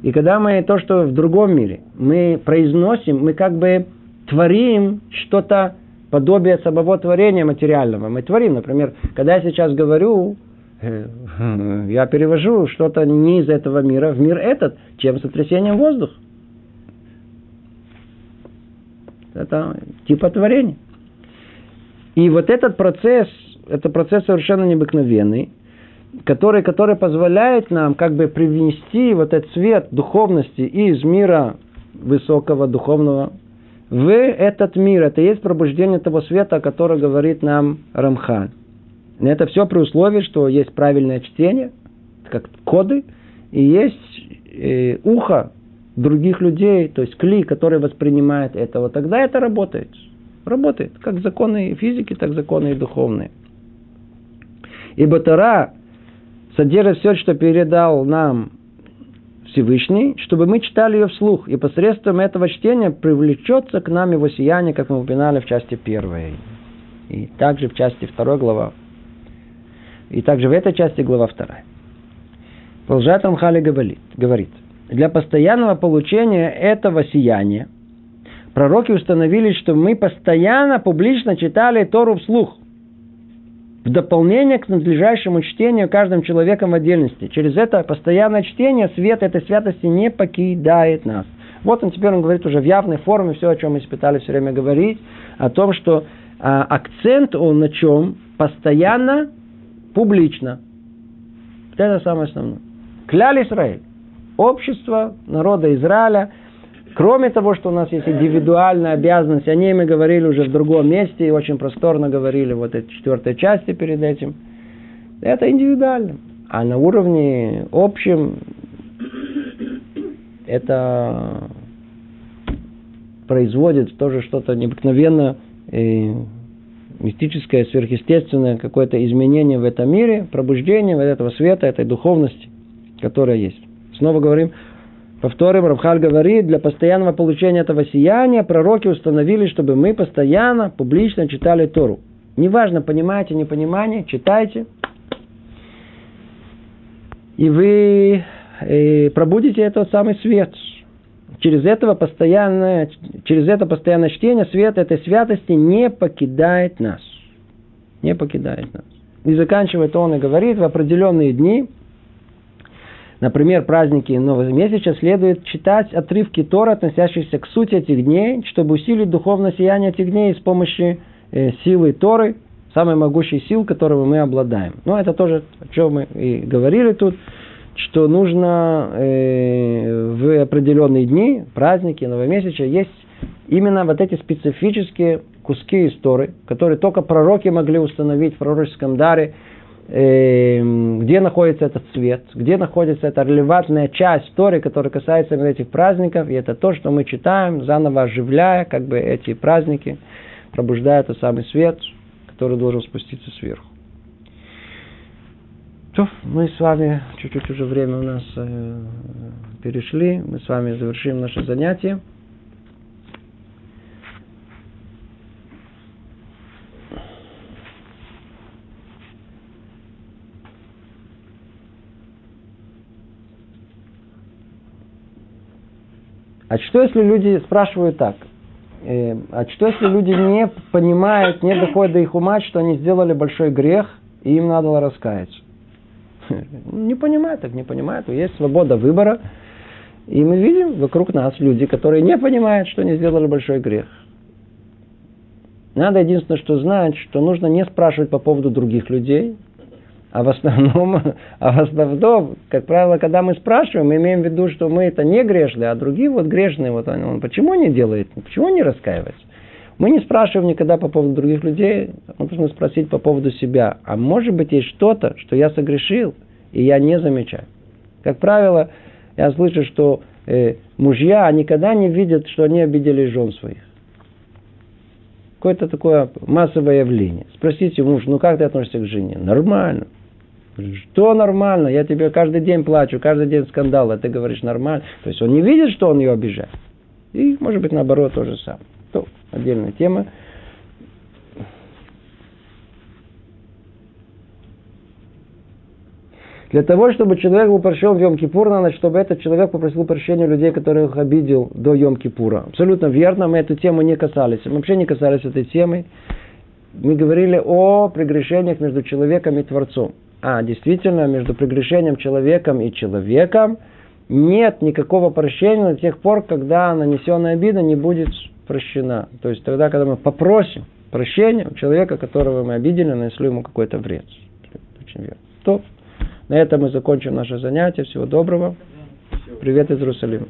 И когда мы то, что в другом мире, мы произносим, мы как бы творим что-то подобие самого творения материального. Мы творим, например, когда я сейчас говорю, Э, (laughs) я перевожу что-то не из этого мира в мир этот, чем сотрясением воздуха. Это типа творения. И вот этот процесс, это процесс совершенно необыкновенный, который, который позволяет нам как бы привнести вот этот свет духовности из мира высокого духовного в этот мир. Это есть пробуждение того света, о котором говорит нам Рамхан. Это все при условии, что есть правильное чтение, как коды, и есть э, ухо других людей, то есть кли, который воспринимает этого. Тогда это работает. Работает. Как законы физики, так законы и духовные. Ибо Тара содержит все, что передал нам Всевышний, чтобы мы читали ее вслух, и посредством этого чтения привлечется к нам его сияние, как мы упоминали в части первой. И также в части второй глава и также в этой части глава 2. Продолжает Рамхали говорит, говорит, для постоянного получения этого сияния пророки установили, что мы постоянно публично читали Тору вслух. В дополнение к надлежащему чтению каждым человеком в отдельности. Через это постоянное чтение свет этой святости не покидает нас. Вот он теперь он говорит уже в явной форме все, о чем мы испытали все время говорить, о том, что а, акцент он на чем? Постоянно публично. Это самое основное. Кляль Израиль. Общество народа Израиля. Кроме того, что у нас есть индивидуальная обязанность, о ней мы говорили уже в другом месте и очень просторно говорили вот этой четвертой части перед этим. Это индивидуально. А на уровне общем это производит тоже что-то необыкновенно мистическое, сверхъестественное какое-то изменение в этом мире, пробуждение вот этого света, этой духовности, которая есть. Снова говорим, повторим, Равхаль говорит, для постоянного получения этого сияния пророки установили, чтобы мы постоянно, публично читали Тору. Неважно, понимаете, не понимаете, читайте. И вы э, пробудите этот самый свет – через, этого постоянное, через это постоянное чтение свет этой святости не покидает нас. Не покидает нас. И заканчивает он и говорит, в определенные дни, например, праздники Нового месяца, следует читать отрывки Тора, относящиеся к сути этих дней, чтобы усилить духовное сияние этих дней с помощью э, силы Торы, самой могущей сил, которой мы обладаем. Но это тоже, о чем мы и говорили тут что нужно э, в определенные дни, праздники, новомесяча, есть именно вот эти специфические куски истории, которые только пророки могли установить в пророческом даре, где находится этот цвет, где находится эта релевантная часть истории, которая касается этих праздников, и это то, что мы читаем, заново оживляя как бы эти праздники, пробуждая тот самый свет, который должен спуститься сверху. То, мы с вами, чуть-чуть уже время у нас э, перешли, мы с вами завершим наше занятие. А что если люди спрашивают так? Э, а что если люди не понимают, не доходят до их ума, что они сделали большой грех, и им надо раскаяться? (laughs) Не понимают, так не понимают. Есть свобода выбора. И мы видим вокруг нас люди, которые не понимают, что они сделали большой грех. Надо единственное, что знать, что нужно не спрашивать по поводу других людей, а в основном, (laughs) а в основном, как правило, когда мы спрашиваем, мы имеем в виду, что мы это не грешные, а другие вот грешные, вот они, он почему не делает, почему не раскаивается? Мы не спрашиваем никогда по поводу других людей, мы должны спросить по поводу себя. А может быть есть что-то, что я согрешил, и я не замечаю. Как правило, я слышу, что э, мужья никогда не видят, что они обидели жен своих. Какое-то такое массовое явление. Спросите муж, ну как ты относишься к жене? Нормально. Что нормально? Я тебе каждый день плачу, каждый день скандал, а ты говоришь нормально. То есть он не видит, что он ее обижает. И, может быть, наоборот, то же самое. То, отдельная тема. Для того, чтобы человек был прощен в Йом-Кипур, надо, чтобы этот человек попросил прощения людей, которых обидел до Йом-Кипура. Абсолютно верно, мы эту тему не касались. Мы вообще не касались этой темы. Мы говорили о прегрешениях между человеком и Творцом. А, действительно, между прегрешением человеком и человеком нет никакого прощения до тех пор, когда нанесенная обида не будет прощена. То есть тогда, когда мы попросим прощения у человека, которого мы обидели, нанесли ему какой-то вред. Очень верно. То на этом мы закончим наше занятие. Всего доброго. Привет из Иерусалима.